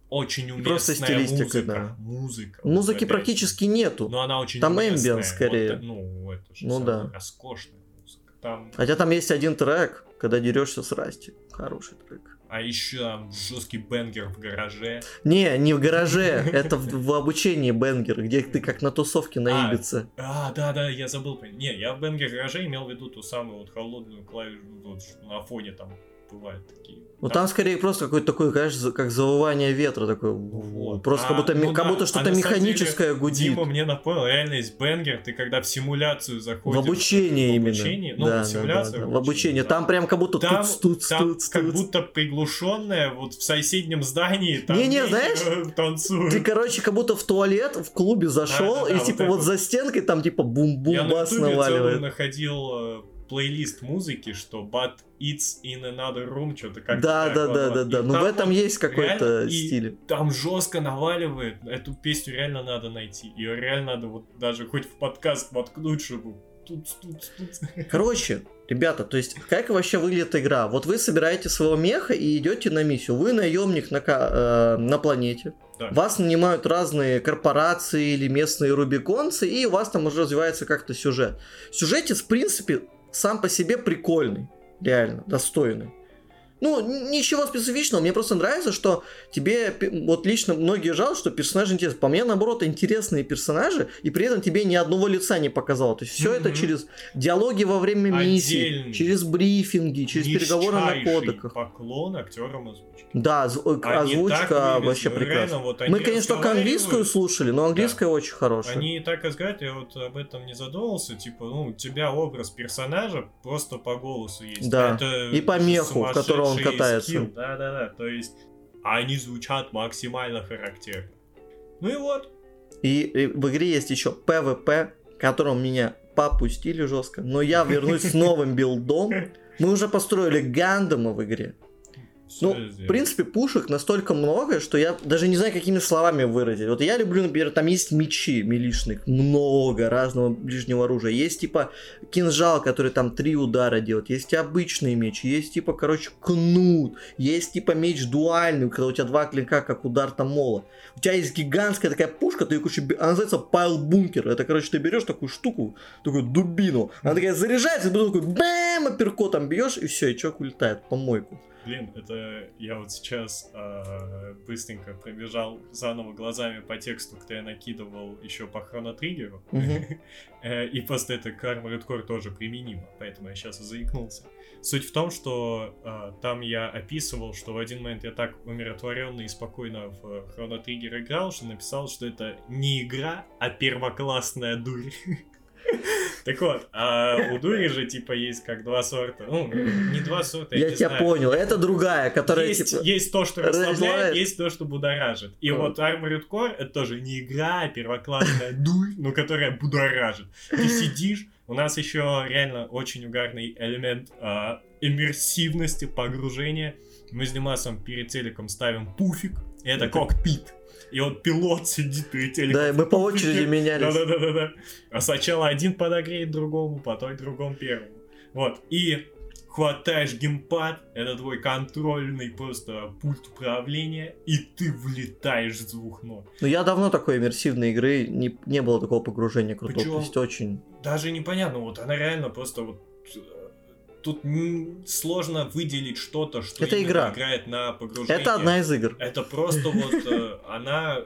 Очень уместная Просто стилистика, музыка. да. Музыка. Музыки вот практически же. нету. Но она очень Там ambient скорее. Вот, ну, это же Ну да. роскошная музыка. Там... Хотя там есть один трек, когда дерешься с Расти. Хороший трек. А еще там жесткий бенгер в гараже. Не, не в гараже, (laughs) это в, в обучении Бенгер, где ты как на тусовке на Ибице. А, да, да, я забыл. Не, я в бенгер гараже имел в виду ту самую вот холодную клавишу, вот, на фоне там бывают такие. Ну там скорее просто какое-то такое, конечно, как завывание ветра такое. Вот. Просто А, как будто, ну как да, будто а что-то на самом механическое гудит. Дима мне напомнил, реально есть бенгер, ты когда в симуляцию В заходишь. обучении в именно. обучении, ну, да, в да, симуляцию. да, да, в обучении. да. Там прям как будто Там, туц, туц, там туц, как будто приглушенная, вот в соседнем здании там Не-не, дети, знаешь, э, танцуют. Ты, короче, как будто в туалет в клубе зашел, Да-да-да, и вот типа вот вот. за стенкой там типа бум-бум Я на бас ютубе целую наваливает. находил э, плейлист музыки, что but it's in another room, что-то как Да, да, да, да, да. Ну в этом есть какой-то стиль. Там жестко наваливает. Эту песню реально надо найти. Ее реально надо вот даже хоть в подкаст воткнуть, чтобы тут, тут, тут. Короче, ребята, то есть как вообще выглядит игра? Вот вы собираете своего меха и идете на миссию. Вы наемник на, э, на планете. Да. Вас нанимают разные корпорации или местные рубиконцы, и у вас там уже развивается как-то сюжет. Сюжетец, в принципе, сам по себе прикольный. Реально, достойный. Ну, ничего специфичного, мне просто нравится, что тебе, вот лично многие жалуют, что персонажи интересны. По мне, наоборот, интересные персонажи, и при этом тебе ни одного лица не показало. То есть все это через диалоги во время миссии, Отдельный. через брифинги, через переговоры на кодеках. поклон актерам озвучки. Да, зв- э, Они так озвучка вообще прекрасна. вот Мы, конечно, только английскую слушали, но английская очень хорошая. Они так разговаривают, я вот об этом не задумывался, типа, ну, у тебя образ персонажа просто по голосу есть. Да, Это и по меху, в котором он катается. скилл. Да-да-да, то есть они звучат максимально характерно. Ну и вот. И, и в игре есть еще PvP, которым меня попустили жестко, но я вернусь с новым билдом. Мы уже построили Гандама в игре. Ну, в принципе, пушек настолько много, что я даже не знаю, какими словами выразить. Вот я люблю, например, там есть мечи милишных, много разного ближнего оружия. Есть, типа, кинжал, который там три удара делает. Есть обычный меч, есть, типа, короче, кнут. Есть, типа, меч дуальный, когда у тебя два клинка, как удар там мола. У тебя есть гигантская такая пушка, ты, короче, бе- она называется пайл бункер. Это, короче, ты берешь такую штуку, такую дубину, она такая заряжается, и потом такой бэм, апперкотом бьешь, и все, и человек улетает в помойку. Блин, это я вот сейчас а, быстренько пробежал заново глазами по тексту, кто я накидывал еще по хронотриггеру. (laughs) Э, И просто это к Armored Core тоже применимо, поэтому я сейчас и заикнулся. Суть в том, что а, там я описывал, что в один момент я так умиротворенно и спокойно в Chrono Trigger играл, что написал, что это не игра, а первоклассная дурь. (laughs) Так вот, а у дури же типа есть как два сорта. Ну, не два сорта, я, Я не тебя знаю. понял. Это другая, которая есть, типа... есть то, что расслабляет, есть то, что будоражит. И Вот. Armored Core это тоже не игра, а первоклассная (laughs) дурь, но которая будоражит. Ты сидишь, у нас еще реально очень угарный элемент а, иммерсивности, погружения. Мы с Димасом перед телеком ставим пуфик, Это- кокпит. И вот пилот сидит перед телеком. Да, и мы по очереди (laughs) менялись. Да-да-да-да. А сначала один подогреет другому, потом другому первому. Вот. И хватаешь геймпад, это твой контрольный просто пульт управления, и ты влетаешь с двух ног. Ну, я давно такой иммерсивной игры, не, не было такого погружения крутого. Причём- То есть очень... Даже непонятно, вот она реально просто вот тут сложно выделить что-то, что Это игра. играет на погружение. Это одна из игр. Это просто вот (laughs) э, она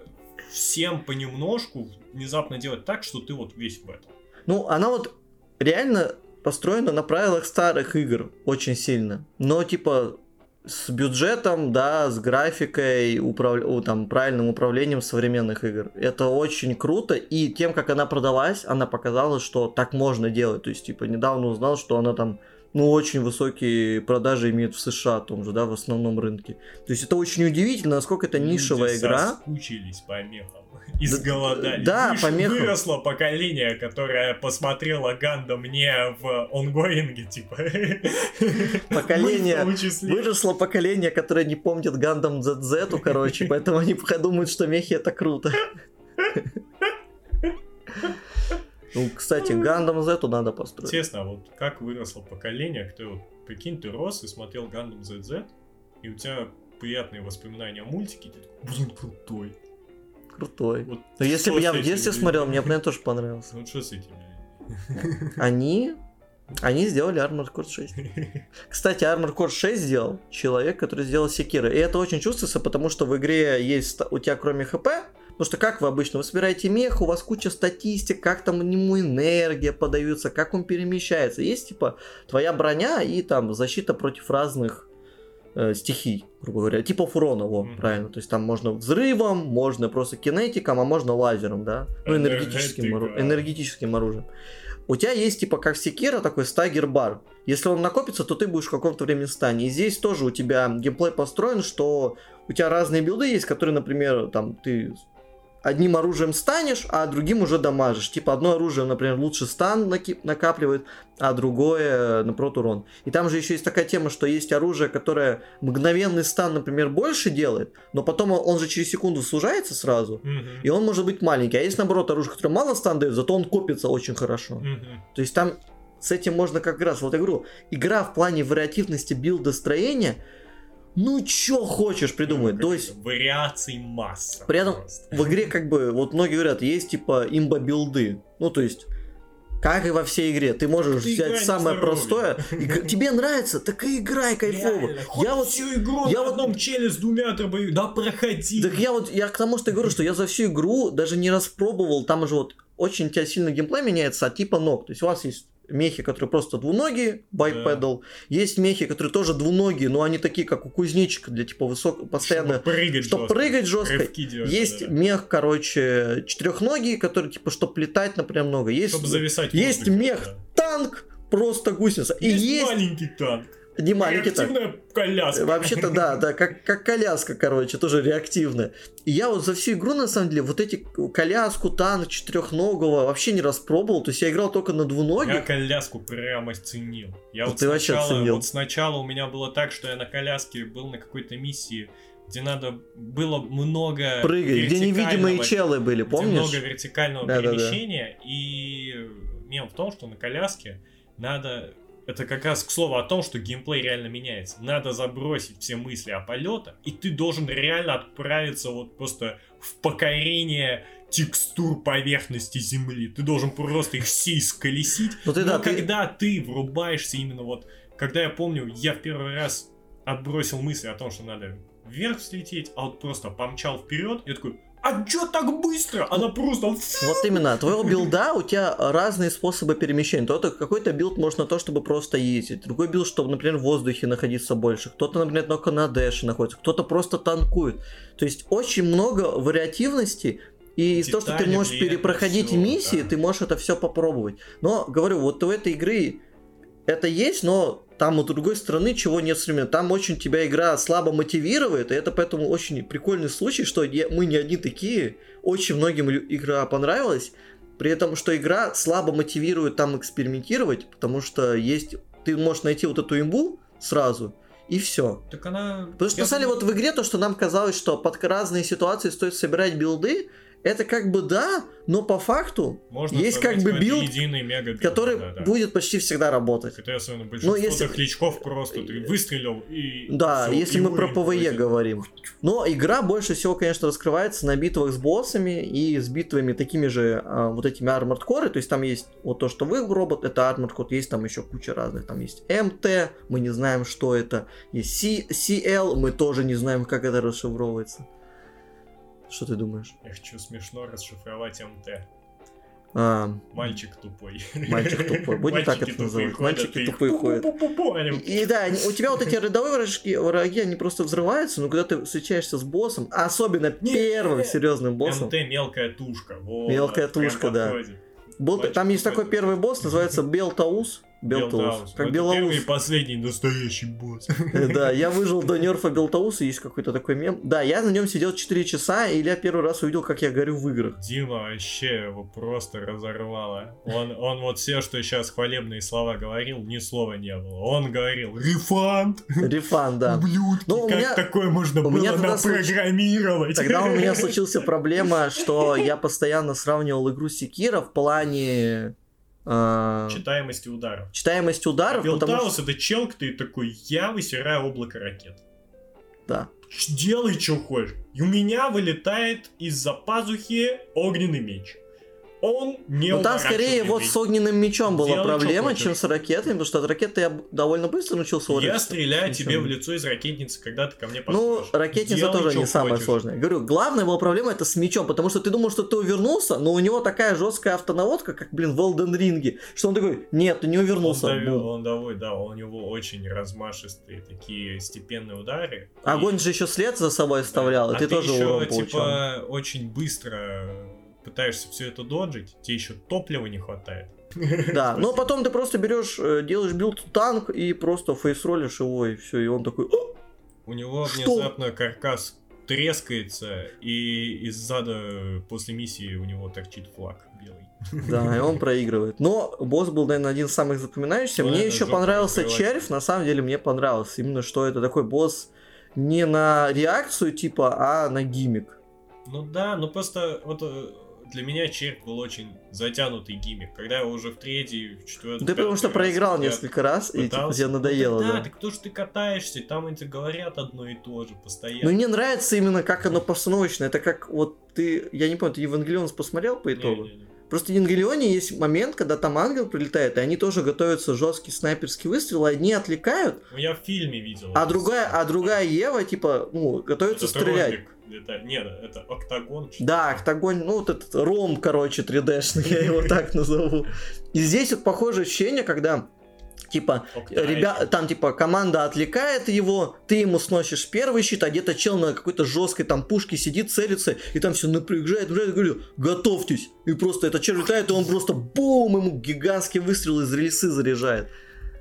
всем понемножку внезапно делает так, что ты вот весь в этом. Ну, она вот реально построена на правилах старых игр очень сильно. Но, типа, с бюджетом, да, с графикой, управ- там, правильным управлением современных игр. Это очень круто, и тем, как она продалась, она показала, что так можно делать. То есть, типа, недавно узнал, что она там ну, очень высокие продажи имеет в США, том же, да, в основном рынке. То есть это очень удивительно, насколько это нишевая Люди игра. соскучились по мехам. (laughs) Изголодались. да, Выш- по мехам. Выросло поколение, которое посмотрело Гандам не в онгоинге, типа. (laughs) Поколение. Выросло поколение, которое не помнит Гандам ZZ, короче, поэтому они (laughs) подумают, что мехи это круто. Ну, кстати, Гандам Z надо построить. Интересно, а вот как выросло поколение, кто вот, прикинь, ты рос и смотрел Гандам ZZ, и у тебя приятные воспоминания о мультике, ты такой, блин, крутой. Крутой. Вот Но если бы я в детстве людьми? смотрел, мне бы, наверное, (laughs) тоже понравился. Ну что с этим? Они... Они сделали Armored Core 6. Кстати, Armored Core 6 сделал человек, который сделал Секира. И это очень чувствуется, потому что в игре есть у тебя кроме ХП, потому что как вы обычно, вы собираете мех, у вас куча статистик, как там ему энергия подается, как он перемещается. Есть типа твоя броня и там защита против разных э, стихий, грубо говоря, типа фурона, во, Мгм. правильно. То есть там можно взрывом, можно просто кинетиком, а можно лазером, да? Ну, энергетическим, ору- энергетическим оружием. У тебя есть, типа, как Секира, такой стагер-бар. Если он накопится, то ты будешь в каком-то времени стане. И здесь тоже у тебя геймплей построен, что у тебя разные билды есть, которые, например, там, ты одним оружием станешь, а другим уже дамажишь. Типа, одно оружие, например, лучше стан накапливает, а другое, наоборот, урон. И там же еще есть такая тема, что есть оружие, которое мгновенный стан, например, больше делает, но потом он, же через секунду сужается сразу, Мгм. и он может быть маленький. А есть, наоборот, оружие, которое мало стан дает, зато он копится очень хорошо. Мгм. То есть там с этим можно как раз, вот говорю, игра в плане вариативности билда строения, ну чё хочешь придумать. Ну, То есть Вариаций масса. При этом просто. в игре как бы, вот многие говорят, есть типа имба-билды. Ну то есть, как и во всей игре, ты можешь Ты взять самое здоровье. простое, и тебе нравится, так и играй кайфово. Реально, Я вот всю игру я на вот- одном челе с двумя дробовиками. Да проходи. Так я вот, я к тому, что говорю, что я за всю игру даже не распробовал, там же вот очень у тебя сильно геймплей меняется от типа ног. То есть у вас есть мехи, которые просто двуногие, байпедал. Есть мехи, которые тоже двуногие, но они такие, как у кузнечика, для типа высокого, постоянно... Чтобы прыгать Чтобы жестко. прыгать жестко. Делать, Есть да-да. мех, короче, четырехногий, который типа, чтобы летать, например, много. Есть, Чтобы зависать есть воздухе, мех, да. танк, просто гусеница. И Есть, есть, маленький танк. Не маленький. Реактивная коляска. Вообще-то да, да, как, как коляска, короче, тоже реактивная. И я вот за всю игру, на самом деле, вот эти коляску, танк четырехногого вообще не распробовал. То есть я играл только на Я двуногих. коляску прямо ценил. Я Ну, вот ты вообще сначала, оценил. вот сначала у меня было так, что я на коляске был на какой-то миссии, где надо было много Прыгай, где невидимые челы были, где много помнишь? вертикального Да-да-да. перемещения, и мем в том, что на коляске надо... Это как раз к слову о том, что геймплей реально меняется. Надо забросить все мысли о полета, и ты должен реально отправиться вот просто в покорение текстур поверхности Земли. Ты должен просто их все исколесить. Ну ты Но да, ты- когда ты врубаешься именно вот... Когда я помню, я в первый раз отбросил мысли о том, что надо вверх взлететь, а вот просто помчал вперед, и такой, а чё так быстро? Она просто... Вот именно, твоего билда у тебя разные способы перемещения. То-то какой-то билд можно то, чтобы просто ездить. Другой билд, чтобы, например, в воздухе находиться больше. Кто-то, например, только на dash е находится. Кто-то просто танкует. То есть очень много вариативности. И из того, что ты можешь перепроходить всё, миссии, да. ты можешь это все попробовать. Но, говорю, вот у этой игры это есть, но там у другой стороны чего нет современно. Там очень тебя игра слабо мотивирует, и это поэтому очень прикольный случай, что мы не одни такие. Очень многим игра понравилась, при этом, что игра слабо мотивирует там экспериментировать, потому что есть... Ты можешь найти вот эту имбу сразу, и все. Так она... Потому что я писали думаю, вот в игре то, что нам казалось, что под разные ситуации стоит собирать билды, это как бы да, но по факту можно есть как бы билд, единый мега который да, да. будет почти всегда работать. Хотя особенно большинство Ну, если- дохлячков просто ты выстрелил и... Да, всё, если и мы про PvE пройдет. говорим. Но игра больше всего, конечно, раскрывается на битвах с боссами и с битвами такими же а, вот этими Armored Core. То есть там есть вот то, что вы робот, это Armored Core, есть там еще куча разных. Там есть MT, мы не знаем, что это. Есть C- CL, мы тоже не знаем, как это расшифровывается. Что ты думаешь? Эх, что смешно расшифровать МТ. А, Мальчик тупой. Мальчик тупой. Будем так это называть. Мальчики тупые ходят. И да, у тебя вот эти рядовые враги, враги, они просто взрываются, но когда ты встречаешься с боссом, особенно первым серьезным боссом, МТ мелкая тушка. Мелкая тушка, да. был, там есть такой первый босс, называется (laughs) Balteus. Balteus. Как Это Белоус. Первый и последний настоящий босс. (laughs) Да, я выжил до нерфа Белтауса, есть какой-то такой мем. Да, я на нем сидел 4 часа, и я первый раз увидел, как я горю в играх. Дима вообще его просто разорвало. Он, он вот все, что сейчас хвалебные слова говорил, ни слова не было. Он говорил «Рефанд! Рефан, да. Ублюдки! Ну, как меня- такое можно у было меня тогда случ- напрограммировать?» Тогда у меня (laughs) случилась проблема, что я постоянно сравнивал игру Секира в плане а, Читаемости ударов. читаемости ударов, Белтаус что... это чел, ты такой, я высираю облако ракет. Да. Делай, что хочешь. И у меня вылетает из-за пазухи огненный меч. Он не Ну там скорее вот с огненным мечом была Делай, проблема, чем с ракетами, потому что от ракеты я довольно быстро научился Я урывать. стреляю тебе в лицо из ракетницы, когда ты ко мне Ну, подходишь. ракетница Делай, тоже не самая хочешь. сложная. Говорю, главная была проблема это с мечом, потому что ты думал, что ты увернулся, но у него такая жесткая автонаводка, как, блин, в Elden Ring, что он такой, нет, ты не Он, увернулся. давил, Бум. он здоровый, да, у него очень размашистые такие степенные удары. И- Огонь же еще след за собой оставлял, и а ты, тоже еще, урон получал. типа, очень быстро пытаешься все это доджить, тебе еще топлива не хватает. (laughs) Да, но потом ты просто берешь, э, делаешь build танк и просто фейсролишь его, и все, и он такой, «О, У него внезапно каркас трескается, и из зада после миссии у него торчит флаг белый. Да, и он проигрывает. Но босс был, наверное, один из самых запоминающихся. Ну, Мне еще понравился червь, на самом деле мне понравился. Именно что это такой босс не на реакцию типа, а на гиммик. Ну да, ну просто вот э, для меня червь был очень затянутый гиммик. Когда я уже в третий, в четвертый... Ты потому что раз проиграл несколько раз, и типа, пытался. тебе надоело, Ну, да. да. так кто же ты катаешься, там эти говорят одно и то же постоянно. Но мне нравится именно как оно постановочно. Это как вот ты, я не помню, ты Евангелион посмотрел по итогу? Не-не-не. Просто в Евангелионе есть момент, когда там ангел прилетает, и они тоже готовятся жесткий снайперский выстрел, одни отвлекают, Ну я в фильме видел. а другая, а другая Ева, типа, ну, готовится Это стрелять. ролик. Это, нет, это октагон. Да, октагон, ну вот этот ром, короче, 3D-шный, (laughs) я его так назову. И здесь вот похожее ощущение, когда типа ребята, там типа команда отвлекает его, ты ему сносишь первый щит, а где-то чел на какой-то жесткой там пушке сидит, целится, и там все напрягает, напрягает, и говорю, готовьтесь. И просто этот чел летает, и он просто бум, ему гигантский выстрел из рельсы заряжает.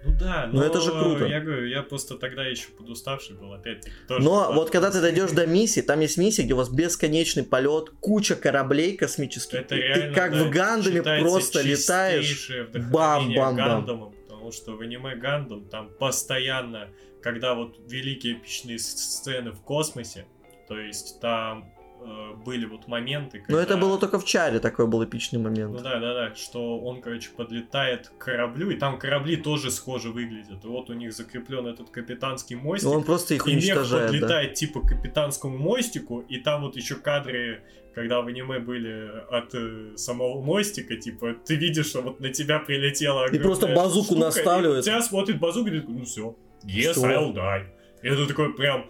Ну да, Ну, но это же круто. Я говорю, я просто тогда еще подуставший был, опять-таки. тоже Но вот когда ты дойдешь до миссии, там есть миссия, где у вас бесконечный полет, куча кораблей космических. Это и реально, ты как да, в Гандаме просто летаешь. бам-бам-бам. Гандамом, потому что в аниме Гандам там постоянно, когда вот великие эпичные сцены в космосе, то есть там э, были вот моменты, Но это когда- было только в чаре, такой был эпичный момент. Ну да, да, да, что он, короче, подлетает к кораблю, и там корабли тоже схоже выглядят. И вот у них закреплен этот капитанский мостик. Но он просто их и уничтожает, да. подлетает типа к капитанскому мостику, и там вот еще кадры, когда в аниме были от э, самого мостика, типа, ты видишь, что вот на тебя прилетела И просто базуку штука, наставливает. И тебя смотрит базука, и такой, ну все, yes, Всё. I'll die. И это такой прям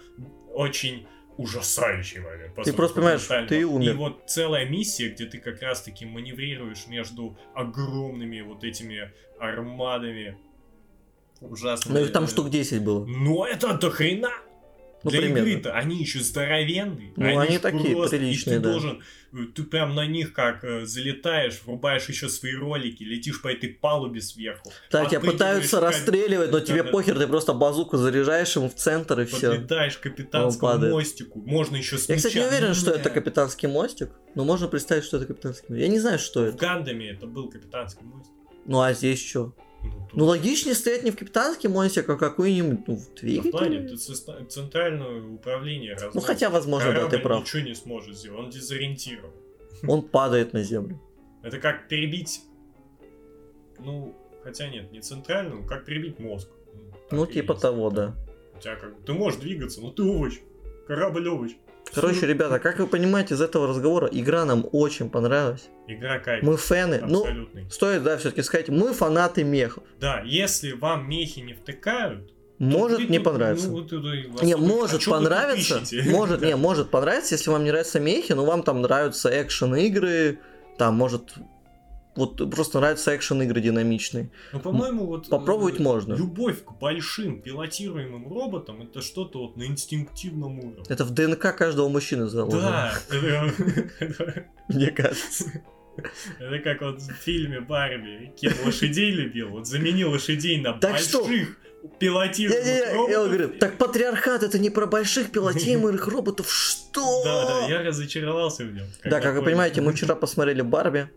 очень ужасающий момент. Ты просто понимаешь, ты умер. И вот целая миссия, где ты как раз-таки маневрируешь между огромными вот этими армадами ужасными. Ну их там штук 10 было. Ну это до хрена! Ну, Для примерно. игры-то они еще здоровенные. Ну, они ж такие просто- приличные, и ты да. должен, э, ты прям на них как э, залетаешь, врубаешь еще свои ролики, летишь по этой палубе сверху. Да, тебя пытаются к кабелю, расстреливать, но тебе Да-да. похер, ты просто базуку заряжаешь ему в центр и все. Подлетаешь к капитанскому мостику. Можно еще с Я, кстати, не уверен, что это капитанский мостик, но можно представить, что это капитанский мостик. Я не знаю, что В это. Гандаме это был капитанский мостик. Ну а здесь что? Ну, тут Ну логичнее стоять не в капитанский мостик, а какой-нибудь, ну, в в плане, двигателе. ты цеста- центральное управление Ну разводит. хотя, возможно, да, ты Корабль прав. ничего не сможет сделать, он дезориентирован. Он падает на землю. (laughs) Это как перебить, ну, хотя нет, не центральную, как перебить мозг. так Ну, типа есть. того, да. У тебя как, ты можешь двигаться, но ты овощ. Корабль овощ. Короче, ребята, как вы понимаете из этого разговора, игра нам очень понравилась. Игра кайф. Мы фэны. Ну, Абсолютный. стоит, да, все-таки сказать, мы фанаты мехов. Да, если вам мехи не втыкают, Может не тут, понравится. ну, (laughs) Не, может а понравиться, может, не, может понравиться, если вам не нравятся мехи, но вам там нравятся экшен игры, там может вот просто нравятся экшен игры динамичные. Ну, по-моему, вот... Попробовать э, можно. Любовь к большим пилотируемым роботам это что-то вот на инстинктивном уровне. Это в ДНК каждого мужчины заложено. Да, (laughs) Мне кажется. это как вот в фильме Барби. Кен лошадей любил, вот замени лошадей на Так что? больших пилотируемых Не-не-не, я роботов. говорю, так патриархат это не про больших пилотируемых роботов, что? Да, да, я разочаровался в нем. Да, как вы понимаете, мы вчера посмотрели Барби.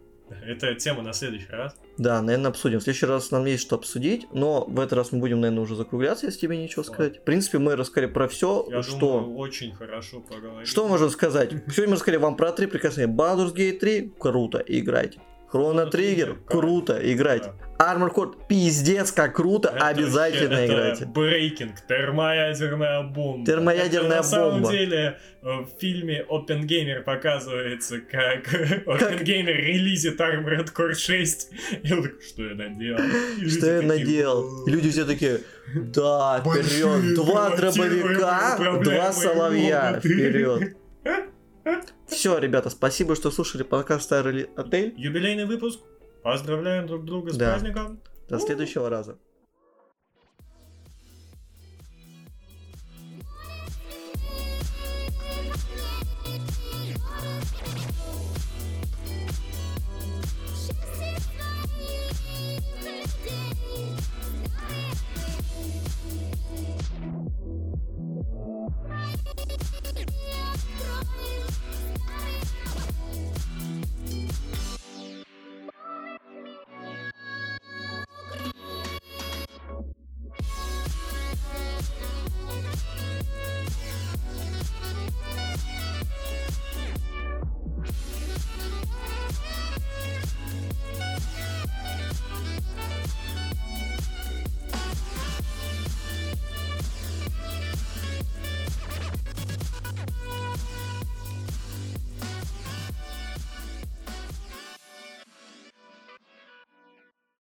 Это тема на следующий раз. Да, наверное, обсудим. В следующий раз нам есть что обсудить, но в этот раз мы будем, наверное, уже закругляться, если тебе нечего сказать. В принципе, мы рассказали про все, Я что... думаю, очень хорошо поговорили. Что можем сказать? Сегодня мы рассказали вам про три прекрасные. Baldur's Gate 3 круто играть. Trigger Trigger, круто играть. Armor Core пиздец как круто, Это обязательно вообще- играйте. Брейкинг, термоядерная бомба. Термоядерная Это на самом бомба. деле э, в фильме Oppenheimer показывается, как (laughs) Oppenheimer релизит Armored Core 6. И он такой, что я наделал? И Что я такие, наделал? И люди все такие, да, вперед, два дробовика, два соловья, вперед. (laughs) Все, ребята, спасибо, что слушали подкаст Старый Отель. Юбилейный выпуск. Поздравляем друг друга с Да. праздником. До следующего раза.